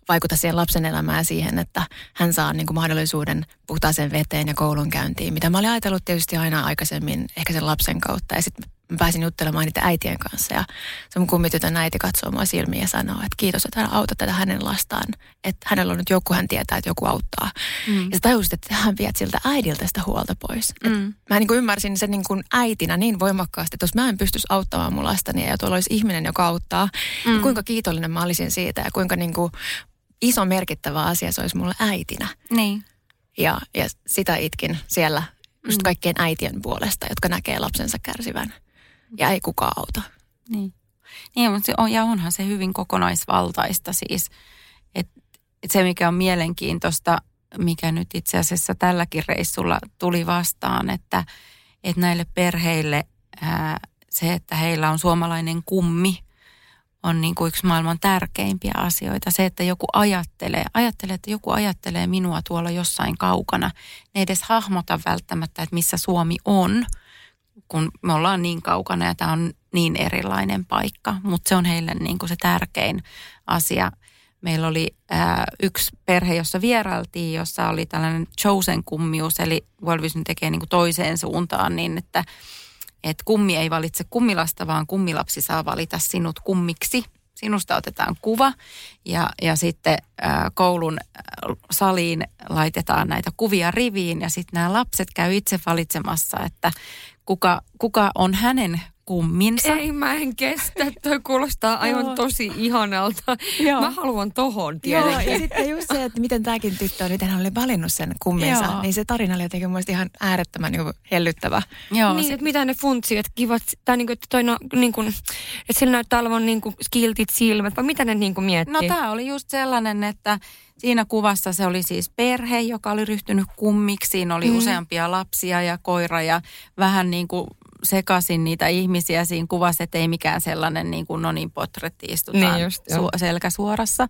vaikuta siihen lapsen elämään ja siihen, että hän saa niin kuin mahdollisuuden puhtaaseen veteen ja koulunkäyntiin, mitä mä olin ajatellut tietysti aina aikaisemmin ehkä sen lapsen kautta. Ja sitten mä pääsin juttelemaan niitä äitien kanssa ja se mun kummitytön äiti katsoo mua silmiin ja sanoo, että kiitos, että hän autat tätä hänen lastaan. Että hänellä on nyt joku, hän tietää, että joku auttaa. Mm. Ja sä tajusit, että hän viet siltä äidiltä sitä huolta pois. Mm. mä niin kuin ymmärsin sen niin kuin äitinä niin voimakkaasti, että jos mä en pystyisi auttamaan mun lastani ja tuolla olisi ihminen, joka auttaa, niin mm. niin kuinka kiitollinen mä olisin siitä ja kuinka niin kuin iso merkittävä asia se olisi mulle äitinä. Niin. Ja, ja sitä itkin siellä just mm. kaikkien äitien puolesta, jotka näkee lapsensa kärsivän ja ei kukaan auta. Niin. Niin, mutta on, ja onhan se hyvin kokonaisvaltaista siis. Että et se, mikä on mielenkiintoista, mikä nyt itse asiassa tälläkin reissulla tuli vastaan, että, että näille perheille ää, se, että heillä on suomalainen kummi, on niin kuin yksi maailman tärkeimpiä asioita. Se, että joku ajattelee, ajattelee, että joku ajattelee minua tuolla jossain kaukana. Ne edes hahmota välttämättä, että missä Suomi on – kun me ollaan niin kaukana ja tämä on niin erilainen paikka, mutta se on heille niin kuin se tärkein asia. Meillä oli ää, yksi perhe, jossa vierailtiin, jossa oli tällainen chosen kummius, eli World Vision tekee niin kuin toiseen suuntaan niin, että et kummi ei valitse kummilasta, vaan kummilapsi saa valita sinut kummiksi. Sinusta otetaan kuva ja, ja sitten koulun saliin laitetaan näitä kuvia riviin ja sitten nämä lapset käy itse valitsemassa, että kuka, kuka on hänen kumminsa. Ei, mä en kestä. Toi kuulostaa aivan tosi ihanalta. Joo. Mä haluan tohon tietenkin. Joo, ja sitten just se, että miten tämäkin tyttö on, miten hän oli valinnut sen kumminsa. Joo. Niin se tarina oli jotenkin mun ihan äärettömän niin hellyttävä. Joo. Niin, se... että mitä ne funtsi, että kivat, tai niin kuin, että, toi no, niin kuin, että sillä näyttää olevan niin kuin skiltit silmät, vai mitä ne niin kuin miettii? No tämä oli just sellainen, että Siinä kuvassa se oli siis perhe, joka oli ryhtynyt kummiksi. Siinä oli mm. useampia lapsia ja koira ja vähän niin kuin sekaisin niitä ihmisiä siinä kuvassa, että ei mikään sellainen niin kuin nonin potretti istutaan niin just, su- selkäsuorassa.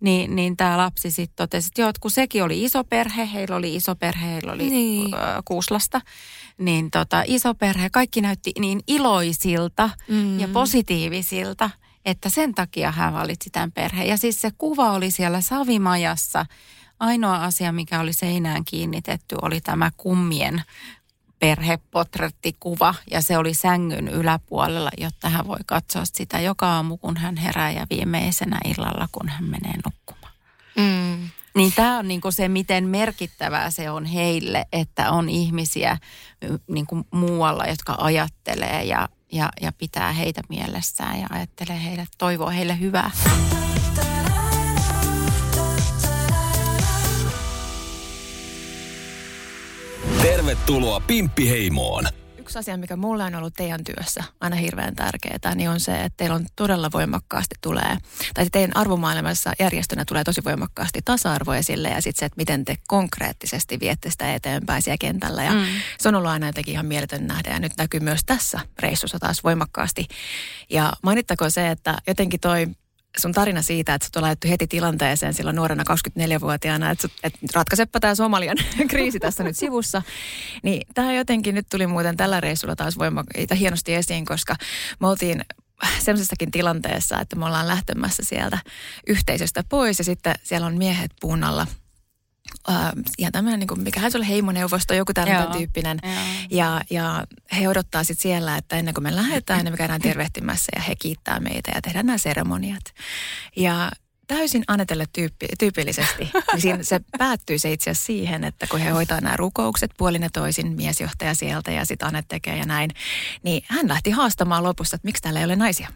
Niin, niin tämä lapsi sitten totesi, että joo, että kun sekin oli iso perhe, heillä oli iso perhe, heillä oli niin. kuusi lasta, niin tota, iso perhe, kaikki näytti niin iloisilta mm. ja positiivisilta – että sen takia hän valitsi tämän perheen. Ja siis se kuva oli siellä Savimajassa. Ainoa asia, mikä oli seinään kiinnitetty, oli tämä kummien perhepotrettikuva ja se oli sängyn yläpuolella, jotta hän voi katsoa sitä joka aamu, kun hän herää ja viimeisenä illalla, kun hän menee nukkumaan. Mm. Niin tämä on niinku se, miten merkittävää se on heille, että on ihmisiä niinku muualla, jotka ajattelee ja, ja, ja pitää heitä mielessään ja ajattelee heille, toivoo heille hyvää. Tervetuloa Pimppiheimoon. yksi asia, mikä mulle on ollut teidän työssä aina hirveän tärkeää, niin on se, että teillä on todella voimakkaasti tulee, tai teidän arvomaailmassa järjestönä tulee tosi voimakkaasti tasa-arvo esille ja sitten se, että miten te konkreettisesti viette sitä eteenpäin siellä kentällä. Ja mm. se on ollut aina jotenkin ihan mieletön nähdä ja nyt näkyy myös tässä reissussa taas voimakkaasti. Ja mainittakoon se, että jotenkin toi sun tarina siitä, että sut on laitettu heti tilanteeseen silloin nuorena 24-vuotiaana, että, sut, että ratkaisepa tämä Somalian kriisi tässä nyt sivussa. Niin tämä jotenkin nyt tuli muuten tällä reissulla taas voimakkaita hienosti esiin, koska me oltiin sellaisessakin tilanteessa, että me ollaan lähtemässä sieltä yhteisöstä pois ja sitten siellä on miehet puun alla – äh, ihan tämmöinen, niin kuin, mikähän se oli heimoneuvosto, joku tällainen tyyppinen. Ja, ja he odottaa sitten siellä, että ennen kuin me lähdetään, niin me käydään tervehtimässä ja he kiittää meitä ja tehdään nämä seremoniat. Ja täysin Anetelle tyyppi, tyypillisesti, niin siinä se päättyy se itse asiassa siihen, että kun he hoitaa nämä rukoukset puolin ja toisin, miesjohtaja sieltä ja sitten Anet tekee ja näin, niin hän lähti haastamaan lopussa, että miksi täällä ei ole naisia.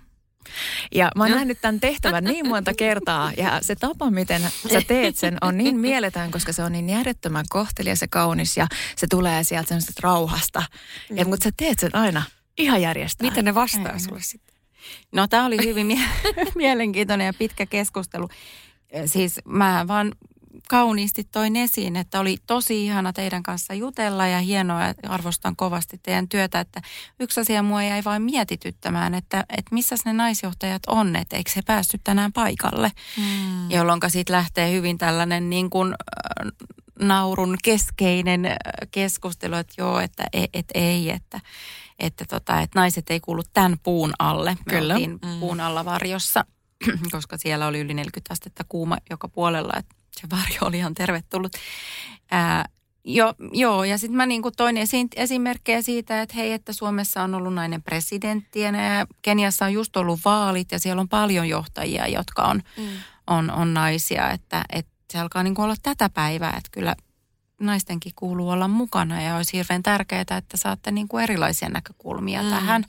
Ja mä oon nähnyt tämän tehtävän niin monta kertaa ja se tapa, miten sä teet sen on niin mieletön, koska se on niin järjettömän kohtelias ja kaunis ja se tulee sieltä semmoisesta rauhasta. Ja mutta sä teet sen aina ihan järjestää. Miten ne vastaa sulle sitten? No tämä oli hyvin mie- mielenkiintoinen ja pitkä keskustelu. Siis mä vaan kauniisti toin esiin, että oli tosi ihana teidän kanssa jutella ja hienoa, että arvostan kovasti teidän työtä, että yksi asia mua jäi vain mietityttämään, että, että missä ne naisjohtajat on, että eikö he päässyt tänään paikalle, mm. jolloin siitä lähtee hyvin tällainen niin kuin, naurun keskeinen keskustelu, että joo, että et, et ei, että, että, tota, että naiset ei kuulu tämän puun alle. Me Kyllä. mm. puun alla varjossa, koska siellä oli yli 40 astetta kuuma joka puolella, että se varjo oli ihan tervetullut. Ää, jo, joo, ja sitten mä niin toin esiin esimerkkejä siitä, että hei, että Suomessa on ollut nainen presidenttienä ja Keniassa on just ollut vaalit ja siellä on paljon johtajia, jotka on, mm. on, on naisia, että, että se alkaa niin olla tätä päivää, että kyllä naistenkin kuuluu olla mukana ja olisi hirveän tärkeää, että saatte niin kuin erilaisia näkökulmia mm. tähän.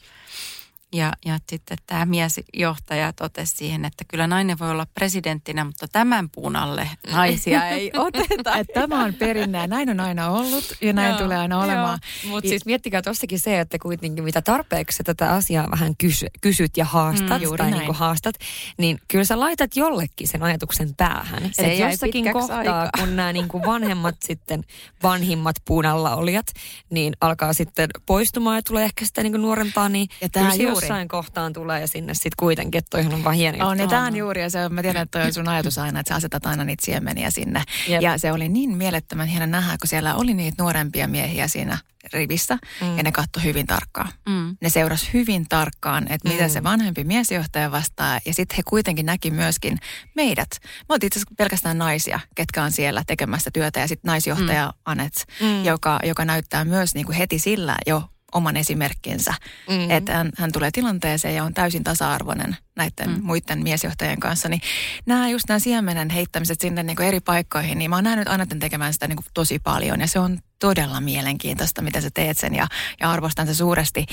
Ja, ja sitten tämä miesjohtaja totesi siihen, että kyllä nainen voi olla presidenttinä, mutta tämän puun alle naisia ei oteta. että tämä on perinne näin on aina ollut ja näin joo, tulee aina olemaan. Mutta siis miettikää tuossakin se, että kuitenkin mitä tarpeeksi tätä asiaa vähän kysy, kysyt ja haastat mm, tai niin haastat, niin kyllä sä laitat jollekin sen ajatuksen päähän. Se Eli jossakin kohtaa, aikaa. kun nämä niin kuin vanhemmat sitten, vanhimmat puun alla olijat, niin alkaa sitten poistumaan ja tulee ehkä sitä niin kuin nuorempaa, niin ja tämä jossain kohtaan tulee sinne sitten kuitenkin, että toihan on vaan hieno On, ja tämä on juuri, ja se, mä tiedän, että toi on sun ajatus aina, että sä asetat aina niitä siemeniä sinne. Yep. Ja se oli niin mielettömän hieno nähdä, kun siellä oli niitä nuorempia miehiä siinä rivissä, mm. ja ne katsoi hyvin tarkkaan. Mm. Ne seurasi hyvin tarkkaan, että mitä mm. se vanhempi miesjohtaja vastaa, ja sitten he kuitenkin näki myöskin meidät. Me oltiin itse pelkästään naisia, ketkä on siellä tekemässä työtä, ja sitten naisjohtaja mm. Anet, mm. Joka, joka näyttää myös niin kuin heti sillä jo oman esimerkkinsä. Mm-hmm. Että hän, hän tulee tilanteeseen ja on täysin tasa-arvoinen näiden mm. muiden miesjohtajien kanssa. Niin nämä just nämä siemenen heittämiset sinne niin kuin eri paikkoihin, niin mä oon nähnyt aina tekemään sitä niin kuin tosi paljon. Ja se on todella mielenkiintoista, mitä sä teet sen ja, ja arvostan se suuresti.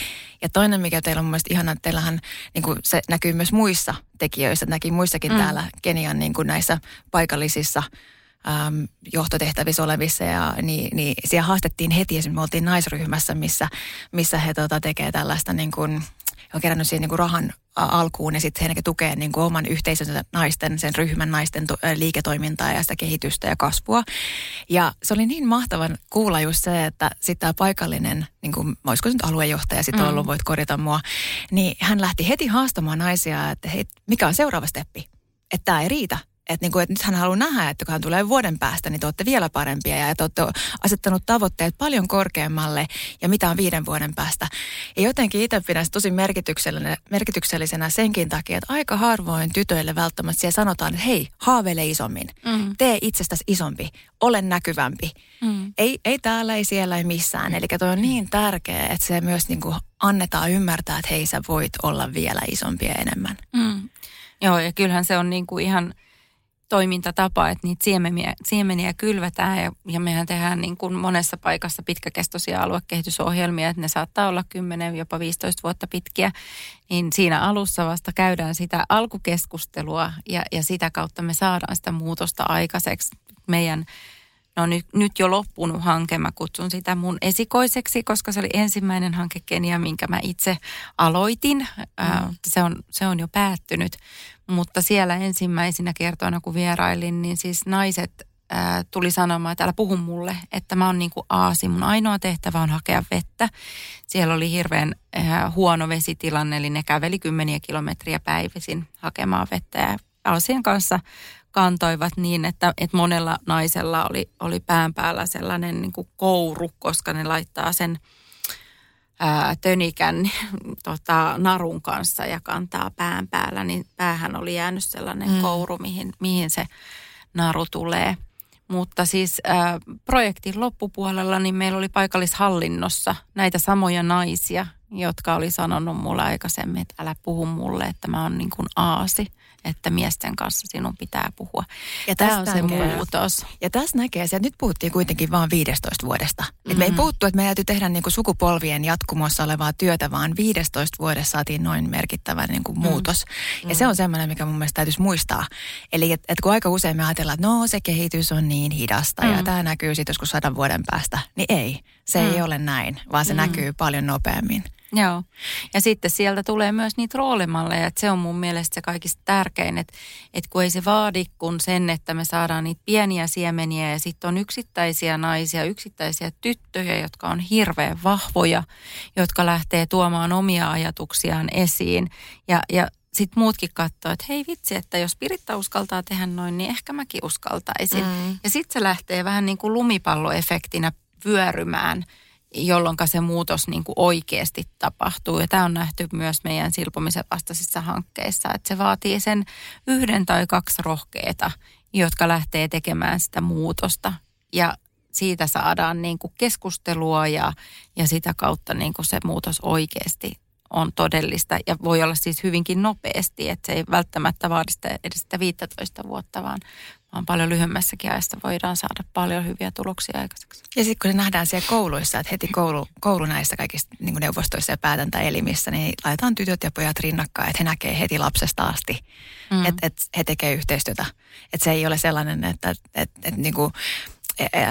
Ja toinen, mikä teillä on mun mielestä ihana, että teillähän niin kuin se näkyy myös muissa tekijöissä. Näki muissakin mm. täällä Kenian niin kuin näissä paikallisissa äm, johtotehtävissä olevissa ja niin, niin siellä haastettiin heti, esimerkiksi me oltiin naisryhmässä, missä, missä he tota, tekee tällaista niin kuin, on kerännyt siihen niin kuin rahan alkuun ja sitten he tukee niin kuin oman yhteisönsä naisten, sen ryhmän naisten to, liiketoimintaa ja sitä kehitystä ja kasvua. Ja se oli niin mahtavan kuulla just se, että sitten tämä paikallinen, niin kuin, olisiko se nyt aluejohtaja sitten mm. ollut, voit korjata mua, niin hän lähti heti haastamaan naisia, että hei, mikä on seuraava steppi? Että tämä ei riitä että, niin kuin, että nyt hän haluaa nähdä, että kun hän tulee vuoden päästä, niin te olette vielä parempia ja te olette asettanut tavoitteet paljon korkeammalle ja mitä on viiden vuoden päästä. Ja jotenkin itse pidän tosi merkityksellisenä, merkityksellisenä senkin takia, että aika harvoin tytöille välttämättä siellä sanotaan, että hei, haaveile isommin, mm. tee itsestäsi isompi, ole näkyvämpi. Mm. Ei, ei täällä, ei siellä, ei missään. Eli toi on niin tärkeää, että se myös niin kuin annetaan ymmärtää, että hei, sä voit olla vielä isompi ja enemmän. Mm. Joo, ja kyllähän se on niin kuin ihan – toimintatapa, että niitä siemeniä, siemeniä kylvetään ja, ja mehän tehdään niin kuin monessa paikassa pitkäkestoisia aluekehitysohjelmia, että ne saattaa olla 10, jopa 15 vuotta pitkiä, niin siinä alussa vasta käydään sitä alkukeskustelua ja, ja sitä kautta me saadaan sitä muutosta aikaiseksi. Meidän no nyt, nyt jo loppunut hanke. Mä kutsun sitä mun esikoiseksi, koska se oli ensimmäinen hanke Kenia, minkä mä itse aloitin. Mm. Se, on, se on jo päättynyt. Mutta siellä ensimmäisinä kertoina, kun vierailin, niin siis naiset tuli sanomaan, että älä puhu mulle, että mä oon niin kuin aasi. Mun ainoa tehtävä on hakea vettä. Siellä oli hirveän huono vesitilanne, eli ne käveli kymmeniä kilometriä päivisin hakemaan vettä. Ja Aasien kanssa kantoivat niin, että, että monella naisella oli, oli pään päällä sellainen niin kuin kouru, koska ne laittaa sen ää, tönikän tota, narun kanssa ja kantaa pään päällä, niin päähän oli jäänyt sellainen mm. kouru, mihin, mihin se naru tulee. Mutta siis äh, projektin loppupuolella niin meillä oli paikallishallinnossa näitä samoja naisia, jotka oli sanonut mulle aikaisemmin, että älä puhu mulle, että mä oon niin kuin aasi että miesten kanssa sinun pitää puhua. Ja Tämä on se näkee. muutos. Ja tässä näkee että nyt puhuttiin kuitenkin vain 15 vuodesta. Mm-hmm. Et me ei mm-hmm. puhuttu, että me täytyy tehdä niin kuin sukupolvien jatkumossa olevaa työtä, vaan 15 vuodessa saatiin noin merkittävä niin kuin muutos. Mm-hmm. Ja se on semmoinen, mikä mun mielestä täytyisi muistaa. Eli että et kun aika usein me ajatellaan, että no se kehitys on niin hidasta mm-hmm. ja tämä näkyy sitten joskus sadan vuoden päästä, niin ei. Se mm-hmm. ei ole näin, vaan se mm-hmm. näkyy paljon nopeammin. Joo. Ja sitten sieltä tulee myös niitä roolimalleja, että se on mun mielestä se kaikista tärkein, että, että kun ei se vaadi kun sen, että me saadaan niitä pieniä siemeniä ja sitten on yksittäisiä naisia, yksittäisiä tyttöjä, jotka on hirveän vahvoja, jotka lähtee tuomaan omia ajatuksiaan esiin ja, ja sitten muutkin katsoo, että hei vitsi, että jos Piritta uskaltaa tehdä noin, niin ehkä mäkin uskaltaisin. Mm. Ja sitten se lähtee vähän niin kuin lumipalloefektinä vyörymään – jolloin se muutos niin kuin oikeasti tapahtuu. Ja tämä on nähty myös meidän silpomisen vastaisissa hankkeissa, että se vaatii sen yhden tai kaksi rohkeita, jotka lähtee tekemään sitä muutosta. Ja siitä saadaan niin kuin keskustelua ja, ja sitä kautta niin kuin se muutos oikeasti on todellista ja voi olla siis hyvinkin nopeasti, että se ei välttämättä vaadi sitä, edes sitä 15 vuotta, vaan, vaan paljon lyhyemmässäkin ajassa voidaan saada paljon hyviä tuloksia aikaiseksi. Ja sitten kun se nähdään siellä kouluissa, että heti koulu, koulu näissä kaikissa niin neuvostoissa ja päätäntäelimissä, niin laitetaan tytöt ja pojat rinnakkain, että he näkee heti lapsesta asti, mm. että, että he tekee yhteistyötä. Että se ei ole sellainen, että, että, että, että niin kuin,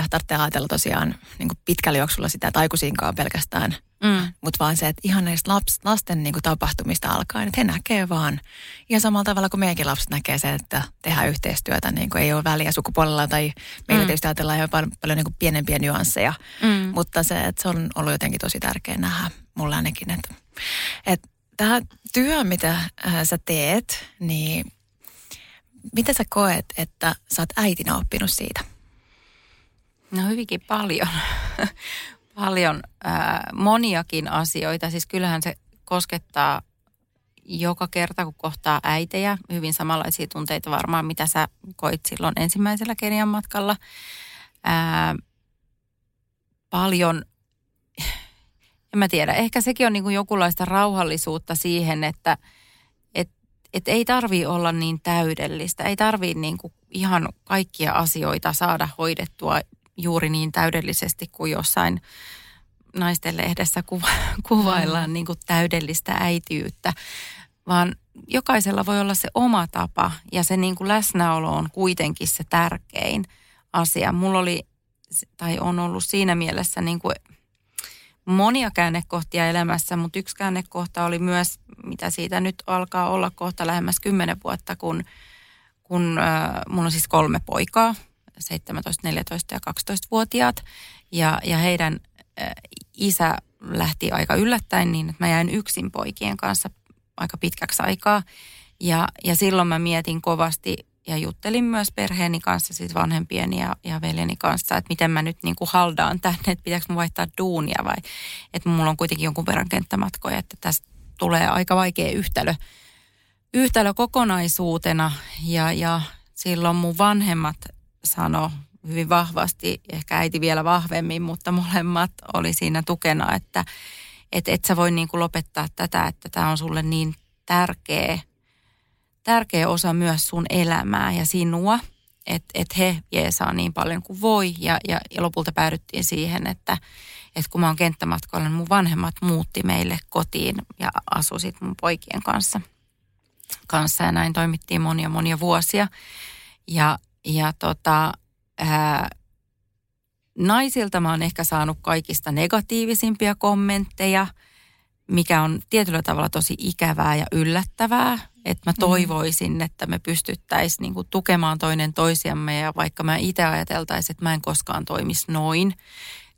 tarvitsee ajatella tosiaan niin pitkällä juoksulla sitä taikusinkaan pelkästään – Mm. Mutta vaan se, että ihan näistä laps, lasten niin kuin tapahtumista alkaen, että he näkee vaan ihan samalla tavalla kuin meidänkin lapset näkee sen, että tehdään yhteistyötä, niin kuin ei ole väliä sukupuolella tai meillä mm. tietysti ajatellaan jo paljon, paljon niin kuin pienempiä nyansseja, mm. mutta se, että se on ollut jotenkin tosi tärkeä nähdä mulle ainakin, että, että tämä työ, mitä äh, sä teet, niin mitä sä koet, että sä oot äitinä oppinut siitä? No hyvinkin paljon paljon ää, moniakin asioita. Siis kyllähän se koskettaa joka kerta, kun kohtaa äitejä. Hyvin samanlaisia tunteita varmaan, mitä sä koit silloin ensimmäisellä Kenian matkalla. Ää, paljon, en mä tiedä, ehkä sekin on niin kuin jokinlaista rauhallisuutta siihen, että et, et ei tarvi olla niin täydellistä. Ei tarvi niin kuin ihan kaikkia asioita saada hoidettua juuri niin täydellisesti kuin jossain naisten lehdessä kuva, kuvaillaan mm. niin kuin täydellistä äitiyttä, vaan jokaisella voi olla se oma tapa ja se niin kuin läsnäolo on kuitenkin se tärkein asia. Mulla oli, tai on ollut siinä mielessä niin kuin monia käännekohtia elämässä, mutta yksi käännekohta oli myös, mitä siitä nyt alkaa olla kohta lähemmäs kymmenen vuotta, kun, kun äh, mun on siis kolme poikaa, 17, 14 ja 12-vuotiaat. Ja, ja heidän isä lähti aika yllättäen niin, että mä jäin yksin poikien kanssa aika pitkäksi aikaa. Ja, ja silloin mä mietin kovasti ja juttelin myös perheeni kanssa, siis vanhempien ja, ja veljeni kanssa, että miten mä nyt niin kuin haldaan tänne, että pitääkö mä vaihtaa duunia vai että mulla on kuitenkin jonkun verran kenttämatkoja, että tästä tulee aika vaikea yhtälö, yhtälö kokonaisuutena ja, ja silloin mun vanhemmat sano hyvin vahvasti, ehkä äiti vielä vahvemmin, mutta molemmat oli siinä tukena, että et, et sä voi niin kuin lopettaa tätä, että tämä on sulle niin tärkeä, tärkeä osa myös sun elämää ja sinua, että et he jeesaa niin paljon kuin voi. Ja, ja, ja lopulta päädyttiin siihen, että et kun mä oon kenttämatkalla, niin mun vanhemmat muutti meille kotiin ja asusit mun poikien kanssa. kanssa ja näin toimittiin monia monia vuosia. Ja, ja tota, ää, naisilta mä oon ehkä saanut kaikista negatiivisimpia kommentteja, mikä on tietyllä tavalla tosi ikävää ja yllättävää. Että mä mm. toivoisin, että me pystyttäisiin niinku tukemaan toinen toisiamme ja vaikka mä itse ajateltaisiin, että mä en koskaan toimisi noin,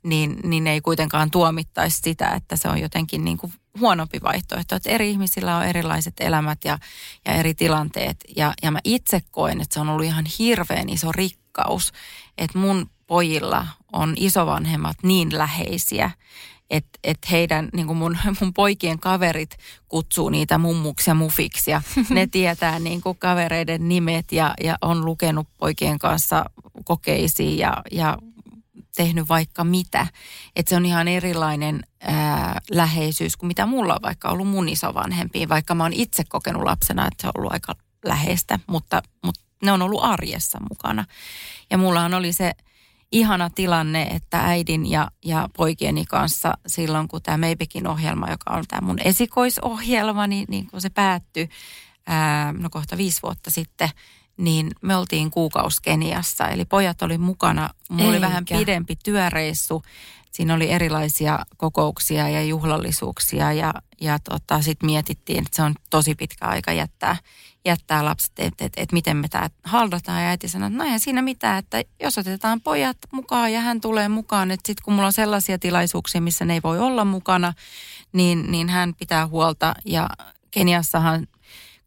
niin, niin ei kuitenkaan tuomittaisi sitä, että se on jotenkin niin kuin huonompi vaihtoehto. Että eri ihmisillä on erilaiset elämät ja, ja eri tilanteet. Ja, ja mä itse koen, että se on ollut ihan hirveän iso rikkaus, että mun pojilla on isovanhemmat niin läheisiä, että et heidän, niin kuin mun, mun poikien kaverit kutsuu niitä mummuksi ja mufiksi ja ne tietää niin kuin kavereiden nimet ja, ja on lukenut poikien kanssa kokeisiin ja, ja tehnyt vaikka mitä. Että se on ihan erilainen ää, läheisyys kuin mitä mulla on vaikka ollut mun isovanhempiin, vaikka mä oon itse kokenut lapsena, että se on ollut aika läheistä, mutta, mutta ne on ollut arjessa mukana. Ja mullahan oli se ihana tilanne, että äidin ja, ja poikieni kanssa silloin, kun tämä Meibekin ohjelma, joka on tämä mun esikoisohjelma, niin, niin kun se päättyi, ää, no kohta viisi vuotta sitten, niin me oltiin kuukaus Keniassa. Eli pojat oli mukana. Mulla Eikä. oli vähän pidempi työreissu. Siinä oli erilaisia kokouksia ja juhlallisuuksia ja, ja tota, sitten mietittiin, että se on tosi pitkä aika jättää, jättää lapset, että et, et miten me tämä haldataan. Ja äiti sanoi, että no eihän siinä mitään, että jos otetaan pojat mukaan ja hän tulee mukaan, että sitten kun mulla on sellaisia tilaisuuksia, missä ne ei voi olla mukana, niin, niin hän pitää huolta. Ja Keniassahan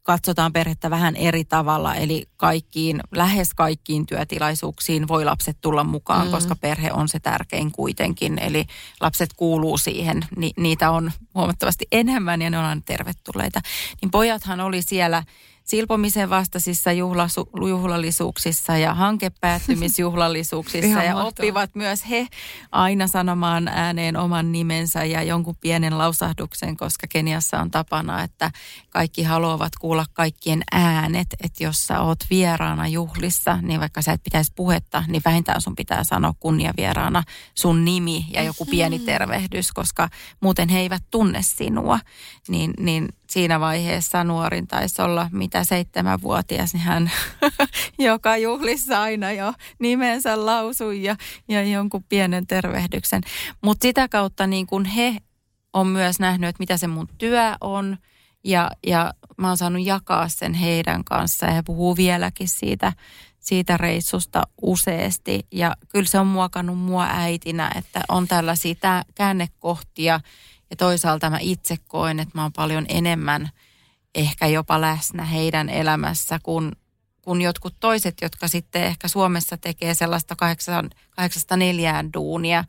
katsotaan perhettä vähän eri tavalla, eli kaikkiin, lähes kaikkiin työtilaisuuksiin voi lapset tulla mukaan, mm. koska perhe on se tärkein kuitenkin. Eli lapset kuuluu siihen, Ni, niitä on huomattavasti enemmän ja ne on tervetulleita. Niin pojathan oli siellä silpomisen vastaisissa juhlasu, juhlallisuuksissa ja hankepäättymisjuhlallisuuksissa. Ja oppivat myös he aina sanomaan ääneen oman nimensä ja jonkun pienen lausahduksen, koska Keniassa on tapana, että kaikki haluavat kuulla kaikkien äänet, että jos sä oot vieraana juhlissa, niin vaikka sä et pitäisi puhetta, niin vähintään sun pitää sanoa kunniavieraana sun nimi ja joku pieni tervehdys, koska muuten he eivät tunne sinua. Niin, niin siinä vaiheessa nuorin taisi olla mitä seitsemänvuotias, niin hän joka juhlissa aina jo nimensä lausui ja, ja jonkun pienen tervehdyksen. Mutta sitä kautta niin kun he on myös nähnyt, että mitä se mun työ on ja, ja mä oon saanut jakaa sen heidän kanssa ja he puhuu vieläkin siitä, siitä reissusta useasti. Ja kyllä se on muokannut mua äitinä, että on tällaisia käännekohtia – ja toisaalta mä itse koen, että mä oon paljon enemmän ehkä jopa läsnä heidän elämässä kuin, kuin jotkut toiset, jotka sitten ehkä Suomessa tekee sellaista kahdeksan, kahdeksasta neljään duunia.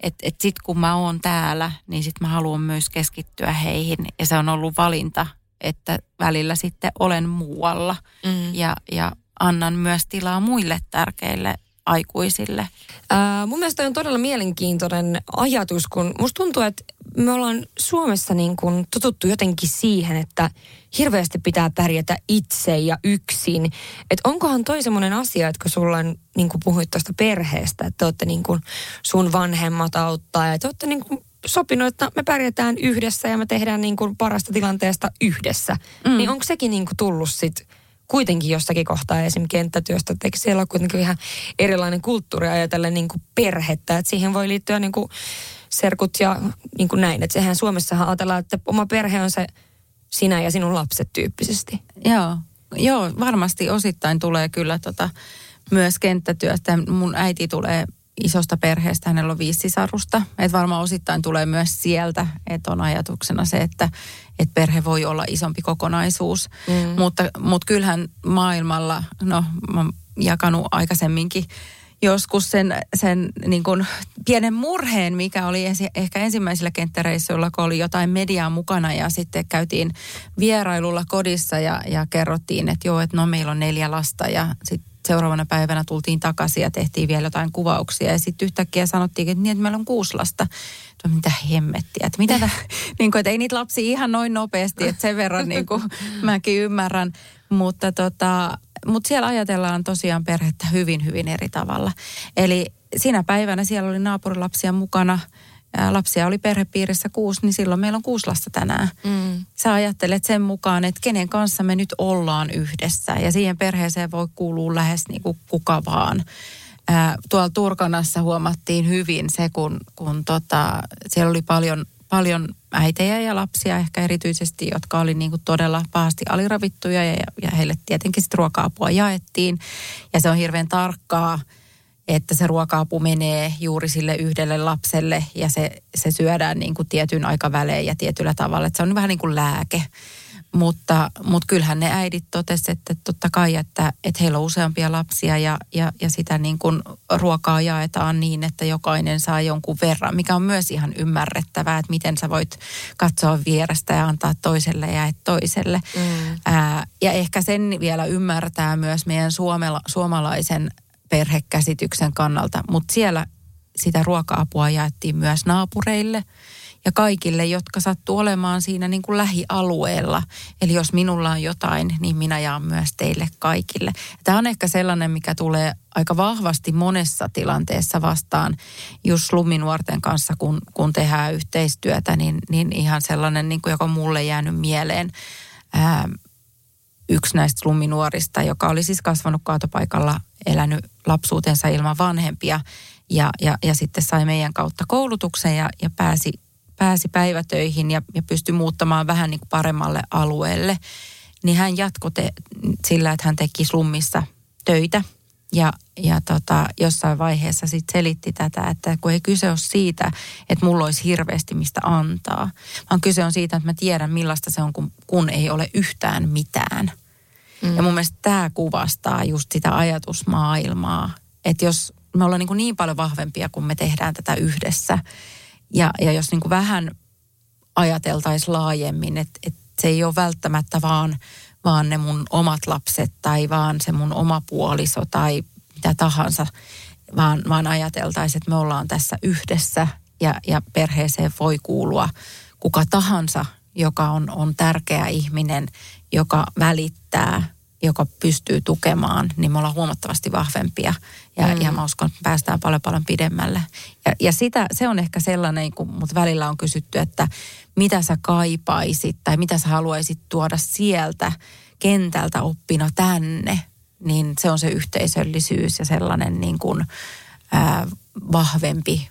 Että et sitten kun mä oon täällä, niin sitten mä haluan myös keskittyä heihin. Ja se on ollut valinta, että välillä sitten olen muualla mm. ja, ja annan myös tilaa muille tärkeille aikuisille. Ää, mun mielestä on todella mielenkiintoinen ajatus, kun musta tuntuu, että me ollaan Suomessa niin kuin totuttu jotenkin siihen, että hirveästi pitää pärjätä itse ja yksin. Että onkohan toi semmoinen asia, että kun sulla on, niin kuin puhuit tuosta perheestä, että te olette niin kuin sun vanhemmat auttaa ja te olette niin kuin sopinut, että me pärjätään yhdessä ja me tehdään niin kuin parasta tilanteesta yhdessä. Mm. Niin onko sekin niin kuin tullut sitten kuitenkin jossakin kohtaa esim. kenttätyöstä, että siellä ole kuitenkin ihan erilainen kulttuuri ajatellen niin kuin perhettä, että siihen voi liittyä niin kuin serkut ja niin kuin näin. Että sehän Suomessahan ajatellaan, että oma perhe on se sinä ja sinun lapset tyyppisesti. Joo, Joo varmasti osittain tulee kyllä tota, myös kenttätyöstä. Mun äiti tulee isosta perheestä, hänellä on viisi sisarusta. Että varmaan osittain tulee myös sieltä, että on ajatuksena se, että, että perhe voi olla isompi kokonaisuus. Mm. Mutta, mutta kyllähän maailmalla, no mä jakanut aikaisemminkin joskus sen, sen niin kuin pienen murheen, mikä oli ensi, ehkä ensimmäisillä kenttäreissuilla, kun oli jotain mediaa mukana ja sitten käytiin vierailulla kodissa ja, ja kerrottiin, että joo, että no meillä on neljä lasta ja sitten seuraavana päivänä tultiin takaisin ja tehtiin vielä jotain kuvauksia. Ja sitten yhtäkkiä sanottiin, että, niin, että meillä on kuusi lasta. Tuo, mitä hemmettiä, että, mitä niin kuin, että ei niitä lapsi ihan noin nopeasti, että sen verran niin kuin, mäkin ymmärrän. Mutta tota, mutta siellä ajatellaan tosiaan perhettä hyvin, hyvin eri tavalla. Eli siinä päivänä siellä oli naapurilapsia mukana. Lapsia oli perhepiirissä kuusi, niin silloin meillä on kuusi lasta tänään. Mm. Sä ajattelet sen mukaan, että kenen kanssa me nyt ollaan yhdessä. Ja siihen perheeseen voi kuulua lähes niin kuin kuka vaan. ää, tuolla Turkanassa huomattiin hyvin se, kun, kun tota, siellä oli paljon, paljon äitejä ja lapsia ehkä erityisesti, jotka oli niin kuin todella pahasti aliravittuja ja, ja heille tietenkin sitten ruoka-apua jaettiin. Ja se on hirveän tarkkaa, että se ruoka-apu menee juuri sille yhdelle lapselle ja se, se syödään niin kuin tietyn aikavälein ja tietyllä tavalla. Että se on vähän niin kuin lääke. Mutta, mutta kyllähän ne äidit totesivat, että totta kai, että, että heillä on useampia lapsia ja, ja, ja sitä niin kuin ruokaa jaetaan niin, että jokainen saa jonkun verran, mikä on myös ihan ymmärrettävää, että miten sä voit katsoa vierestä ja antaa toiselle ja et toiselle. Mm. Ää, ja ehkä sen vielä ymmärtää myös meidän suomala, suomalaisen perhekäsityksen kannalta, mutta siellä sitä ruoka-apua jaettiin myös naapureille – ja kaikille, jotka sattuu olemaan siinä niin kuin lähialueella. Eli jos minulla on jotain, niin minä jaan myös teille kaikille. Tämä on ehkä sellainen, mikä tulee aika vahvasti monessa tilanteessa vastaan just luminuorten kanssa, kun, kun tehdään yhteistyötä, niin, niin ihan sellainen, niin kuin joka on mulle jäänyt mieleen. Ää, yksi näistä luminuorista, joka oli siis kasvanut kaatopaikalla, elänyt lapsuutensa ilman vanhempia ja, ja, ja sitten sai meidän kautta koulutuksen ja, ja pääsi pääsi päivätöihin ja, ja pystyi muuttamaan vähän niin kuin paremmalle alueelle, niin hän jatkoi sillä, että hän teki slummissa töitä. Ja, ja tota, jossain vaiheessa sitten selitti tätä, että kun ei kyse ole siitä, että mulla olisi hirveästi mistä antaa, vaan kyse on siitä, että mä tiedän millaista se on, kun, kun ei ole yhtään mitään. Mm. Ja mun mielestä tämä kuvastaa just sitä ajatusmaailmaa, että jos me ollaan niin, niin paljon vahvempia, kun me tehdään tätä yhdessä, ja, ja jos niin kuin vähän ajateltaisiin laajemmin, että, että se ei ole välttämättä vaan, vaan ne mun omat lapset tai vaan se mun oma puoliso tai mitä tahansa, vaan, vaan ajateltaisiin, että me ollaan tässä yhdessä. Ja, ja perheeseen voi kuulua kuka tahansa, joka on, on tärkeä ihminen, joka välittää – joka pystyy tukemaan, niin me ollaan huomattavasti vahvempia. Ja, mm. ja mä uskon, että päästään paljon paljon pidemmälle. Ja, ja sitä, se on ehkä sellainen, kun mut välillä on kysytty, että mitä sä kaipaisit tai mitä sä haluaisit tuoda sieltä kentältä oppina tänne. Niin se on se yhteisöllisyys ja sellainen niin kuin, ää, vahvempi,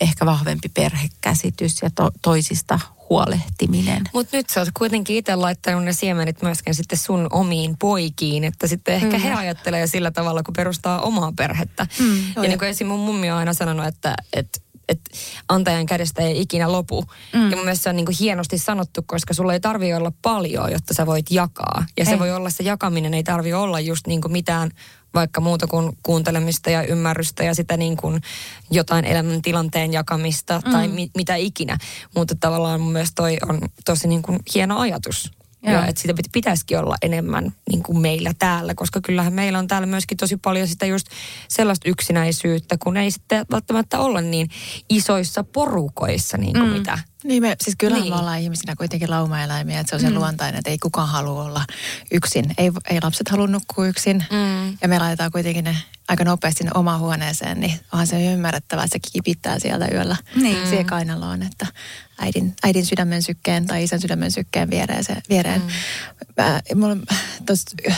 ehkä vahvempi perhekäsitys ja to, toisista huolehtiminen. Mutta nyt sä oot kuitenkin itse laittanut ne siemenet myöskin sitten sun omiin poikiin, että sitten ehkä mm. he ajattelee sillä tavalla, kun perustaa omaa perhettä. Mm, ja niin kuin esim. mun mummi on aina sanonut, että, että että antajan kädestä ei ikinä lopu. Mm. Ja mun mielestä se on niin kuin hienosti sanottu, koska sulla ei tarvi olla paljon, jotta sä voit jakaa. Ja ei. se voi olla, se jakaminen ei tarvi olla just niin kuin mitään vaikka muuta kuin kuuntelemista ja ymmärrystä ja sitä niin kuin jotain elämäntilanteen jakamista mm. tai mi- mitä ikinä. Mutta tavallaan mun mielestä toi on tosi niin kuin hieno ajatus. Joo. Ja että sitä pitäisikin olla enemmän niin kuin meillä täällä, koska kyllähän meillä on täällä myöskin tosi paljon sitä just sellaista yksinäisyyttä, kun ei sitten välttämättä olla niin isoissa porukoissa niin kuin mm. mitä niin me, siis kyllä niin. me ollaan ihmisinä kuitenkin laumaeläimiä, että se on se mm. luontainen, että ei kukaan halua olla yksin. Ei, ei lapset halua nukkua yksin mm. ja me laitetaan kuitenkin ne aika nopeasti sinne omaan huoneeseen, niin onhan se ymmärrettävää, että se kipittää sieltä yöllä niin. siihen kainaloon, että äidin, äidin sydämen sykkeen tai isän sydämen sykkeen viereen. Se, viereen. Mm.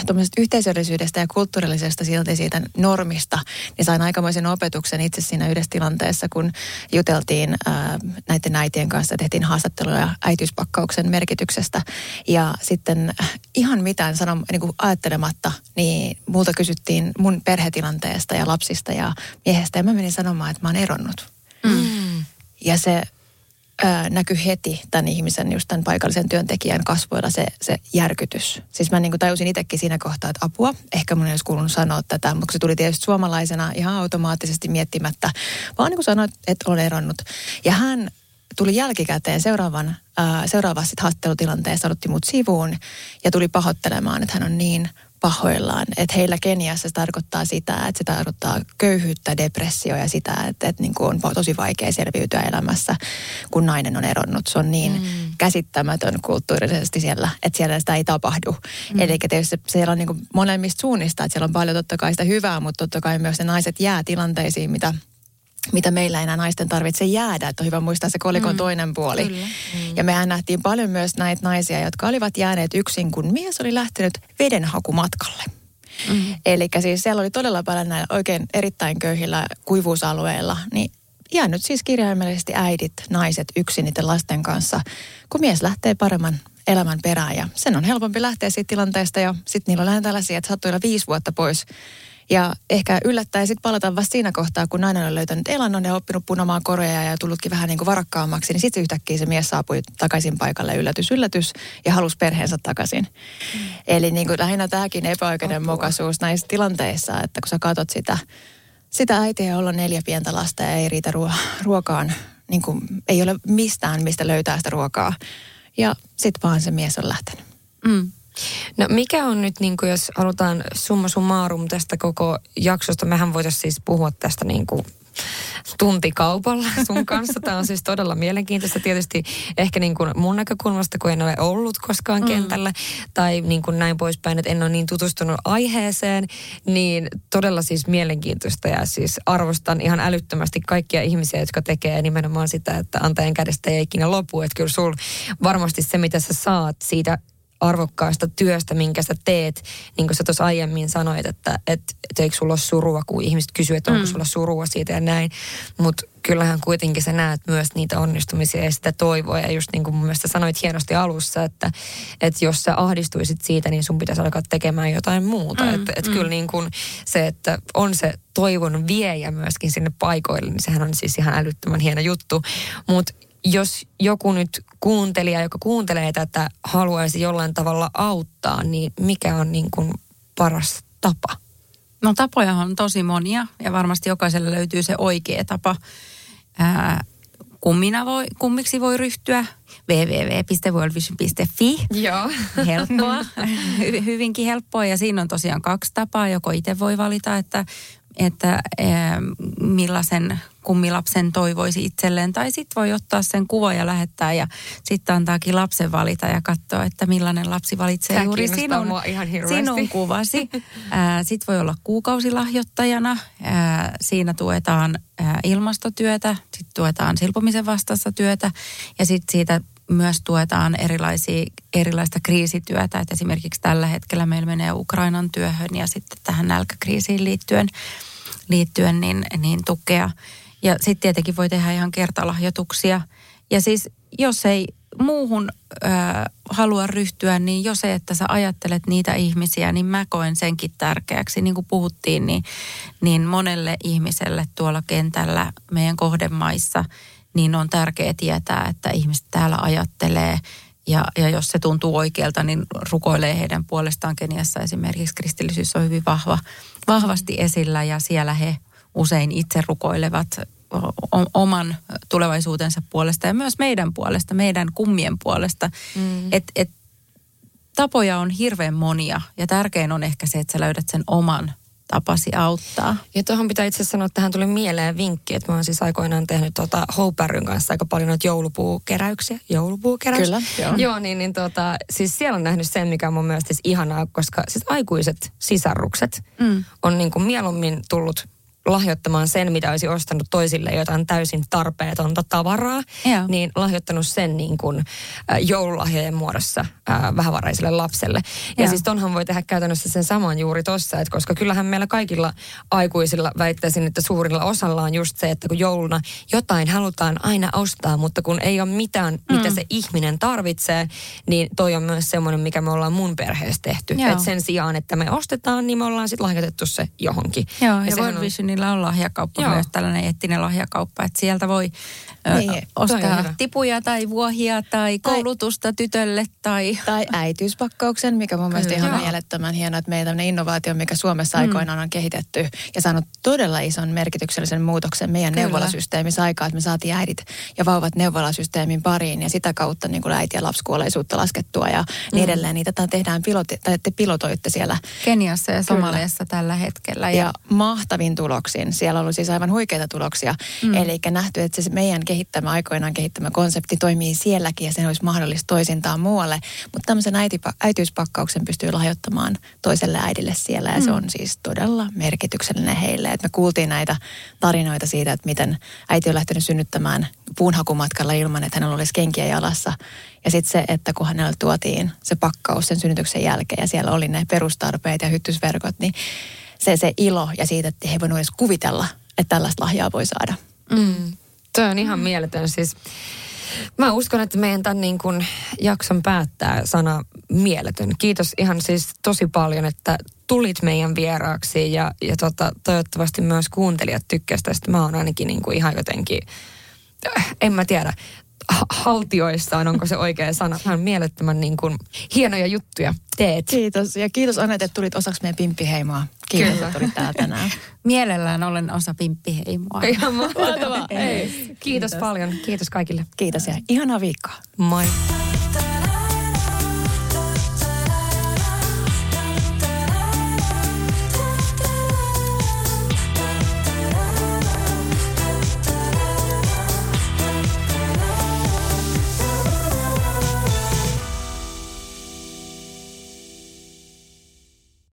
Tuommoisesta yhteisöllisyydestä ja kulttuurillisesta silti siitä normista, niin sain aikamoisen opetuksen itse siinä yhdessä tilanteessa, kun juteltiin ää, näiden äitien kanssa, tehtiin haastatteluja äitiyspakkauksen merkityksestä. Ja sitten ihan mitään sanom, niin kuin ajattelematta, niin multa kysyttiin mun perhetilanteesta ja lapsista ja miehestä. Ja mä menin sanomaan, että mä oon eronnut. Mm. Ja se näkyi heti tämän ihmisen, just tämän paikallisen työntekijän kasvoilla se, se järkytys. Siis mä niin kuin tajusin itsekin siinä kohtaa, että apua, ehkä mun ei olisi kuulunut sanoa tätä, mutta se tuli tietysti suomalaisena ihan automaattisesti miettimättä, vaan niin kuin sanoit, että olen eronnut. Ja hän tuli jälkikäteen seuraavan, ää, seuraavassa haastattelutilanteessa, odotti mut sivuun ja tuli pahoittelemaan, että hän on niin pahoillaan. Että heillä Keniassa se tarkoittaa sitä, että se tarkoittaa köyhyyttä, depressio ja sitä, että, että niin kuin on tosi vaikea selviytyä elämässä, kun nainen on eronnut. Se on niin mm. käsittämätön kulttuurisesti siellä, että siellä sitä ei tapahdu. Mm. Eli tietysti siellä on niin kuin molemmista suunnista, että siellä on paljon totta kai sitä hyvää, mutta totta kai myös ne naiset jää tilanteisiin, mitä mitä meillä ei enää naisten tarvitse jäädä. Että on hyvä muistaa se kolikon mm. toinen puoli. Kyllä. Mm. Ja mehän nähtiin paljon myös näitä naisia, jotka olivat jääneet yksin, kun mies oli lähtenyt vedenhakumatkalle. Mm. Eli siis siellä oli todella paljon näillä oikein erittäin köyhillä kuivuusalueilla, niin jäänyt siis kirjaimellisesti äidit, naiset yksin niiden lasten kanssa, kun mies lähtee paremman elämän perään. Ja sen on helpompi lähteä siitä tilanteesta ja sitten niillä on lähinnä tällaisia, että saattoi olla viisi vuotta pois ja ehkä yllättää sitten palata vasta siinä kohtaa, kun nainen on löytänyt elannon ja oppinut punomaan koreja ja tullutkin vähän niin kuin varakkaammaksi, niin sitten yhtäkkiä se mies saapui takaisin paikalle yllätys, yllätys ja halusi perheensä takaisin. Mm. Eli niin kuin lähinnä tämäkin epäoikeudenmukaisuus näissä tilanteissa, että kun sä katsot sitä, sitä äitiä, jolla on neljä pientä lasta ja ei riitä ruo- ruokaan, niin kuin, ei ole mistään, mistä löytää sitä ruokaa. Ja sitten vaan se mies on lähtenyt. Mm. No mikä on nyt, niin kuin jos halutaan summa summarum tästä koko jaksosta, mehän voitaisiin siis puhua tästä niin kuin tuntikaupalla sun kanssa. Tämä on siis todella mielenkiintoista tietysti ehkä niin kuin mun näkökulmasta, kun en ole ollut koskaan mm. kentällä tai niin kuin näin poispäin, että en ole niin tutustunut aiheeseen, niin todella siis mielenkiintoista ja siis arvostan ihan älyttömästi kaikkia ihmisiä, jotka tekee nimenomaan sitä, että antajan kädestä ei ikinä lopu. Että kyllä sul varmasti se, mitä sä saat siitä arvokkaasta työstä, minkä sä teet. Niin kuin sä tuossa aiemmin sanoit, että et, et eikö sulla ole surua, kun ihmiset kysyy, että onko mm. sulla surua siitä ja näin. Mutta kyllähän kuitenkin sä näet myös niitä onnistumisia ja sitä toivoa. Ja just niin kuin mun mielestä sanoit hienosti alussa, että, että jos sä ahdistuisit siitä, niin sun pitäisi alkaa tekemään jotain muuta. Mm, että et mm. kyllä niin kuin se, että on se toivon viejä myöskin sinne paikoille, niin sehän on siis ihan älyttömän hieno juttu. Mutta jos joku nyt kuuntelija, joka kuuntelee tätä, haluaisi jollain tavalla auttaa, niin mikä on niin kuin paras tapa? No tapoja on tosi monia ja varmasti jokaiselle löytyy se oikea tapa. Ää, kummina voi, kummiksi voi ryhtyä www.worldvision.fi. Joo. Helppoa, hyvinkin helppoa ja siinä on tosiaan kaksi tapaa. Joko itse voi valita, että että millaisen kummilapsen toivoisi itselleen. Tai sitten voi ottaa sen kuva ja lähettää ja sitten antaakin lapsen valita ja katsoa, että millainen lapsi valitsee Tämä juuri sinun, ihan sinun kuvasi. Sitten voi olla kuukausilahjoittajana. Ää, siinä tuetaan ää, ilmastotyötä, sitten tuetaan silpomisen vastaista työtä ja sitten siitä myös tuetaan erilaisia, erilaista kriisityötä. Että esimerkiksi tällä hetkellä meillä menee Ukrainan työhön ja sitten tähän nälkäkriisiin liittyen, liittyen niin, niin tukea. Ja sitten tietenkin voi tehdä ihan kertalahjoituksia. Ja siis jos ei muuhun ö, halua ryhtyä, niin jo se, että sä ajattelet niitä ihmisiä, niin mä koen senkin tärkeäksi. Niin kuin puhuttiin, niin, niin monelle ihmiselle tuolla kentällä meidän kohdemaissa – niin on tärkeää tietää, että ihmiset täällä ajattelee ja, ja jos se tuntuu oikealta, niin rukoilee heidän puolestaan. Keniassa esimerkiksi kristillisyys on hyvin vahva, vahvasti esillä ja siellä he usein itse rukoilevat oman tulevaisuutensa puolesta ja myös meidän puolesta, meidän kummien puolesta. Mm. Et, et, tapoja on hirveän monia ja tärkein on ehkä se, että sä löydät sen oman tapasi auttaa. Ja tuohon pitää itse sanoa, että tähän tuli mieleen vinkki, että mä oon siis aikoinaan tehnyt tuota Hope kanssa aika paljon noita joulupuukeräyksiä. Joulupuukeräys. Kyllä, joo. joo niin, niin tuota, siis siellä on nähnyt sen, mikä on mun mielestä siis ihanaa, koska siis aikuiset sisarrukset mm. on niin kuin mieluummin tullut lahjoittamaan sen, mitä olisi ostanut toisille jotain täysin tarpeetonta tavaraa, Joo. niin lahjoittanut sen niin kuin joululahjojen muodossa äh, vähävaraiselle lapselle. Ja Joo. siis tonhan voi tehdä käytännössä sen saman juuri tossa, että koska kyllähän meillä kaikilla aikuisilla väittäisin, että suurilla osalla on just se, että kun jouluna jotain halutaan aina ostaa, mutta kun ei ole mitään, mm. mitä se ihminen tarvitsee, niin toi on myös semmoinen, mikä me ollaan mun perheessä tehty. Että sen sijaan, että me ostetaan, niin me ollaan sitten lahjoitettu se johonkin. Joo, ja, ja World niillä on lahjakauppa Joo. myös, tällainen eettinen lahjakauppa, että sieltä voi niin, ö, ostaa tipuja tai vuohia tai koulutusta tai, tytölle tai... Tai äitiyspakkauksen, mikä mun mielestä ihan Joo. mielettömän hieno, että meillä on innovaatio, mikä Suomessa mm. aikoinaan on kehitetty ja saanut todella ison merkityksellisen muutoksen meidän Kyllä. neuvolasysteemissä aikaa, että me saatiin äidit ja vauvat neuvolasysteemin pariin ja sitä kautta niin kuin äiti- ja lapsikuolleisuutta laskettua ja niin mm. niin edelleen. Niitä tehdään piloti, tai te pilotoitte siellä. Keniassa ja Somaliassa tällä hetkellä. Ja, ja mahtavin tulos tuloksin. Siellä on ollut siis aivan huikeita tuloksia. Mm. Eli nähty, että se meidän kehittämä, aikoinaan kehittämä konsepti toimii sielläkin ja sen olisi mahdollista toisintaa muualle. Mutta tämmöisen äitipa- äitiyspakkauksen pystyy lahjoittamaan toiselle äidille siellä ja mm. se on siis todella merkityksellinen heille. Et me kuultiin näitä tarinoita siitä, että miten äiti on lähtenyt synnyttämään puunhakumatkalla ilman, että hänellä olisi kenkiä jalassa. Ja sitten se, että kun hänelle tuotiin se pakkaus sen synnytyksen jälkeen ja siellä oli ne perustarpeet ja hyttysverkot, niin se, se ilo ja siitä, että he voivat edes kuvitella, että tällaista lahjaa voi saada. Mm. Tuo on ihan mm. mieletön. Siis, mä uskon, että meidän tämän niin kuin jakson päättää sana mieletön. Kiitos ihan siis tosi paljon, että tulit meidän vieraaksi ja, ja tota, toivottavasti myös kuuntelijat tykkäsivät tästä. Mä oon ainakin niin kuin ihan jotenkin, en mä tiedä, haltioissaan, onko se oikea sana. Hän mielettömän niin kuin, hienoja juttuja teet. Kiitos. Ja kiitos Anette, että tulit osaksi meidän pimppiheimoa. Kiitos, Kyllä. että tulit täällä tänään. Mielellään olen osa pimppiheimoa. Ihan mahtavaa. Kiitos, Kiitos paljon. Kiitos kaikille. Kiitos ja ihanaa viikkoa. Moi.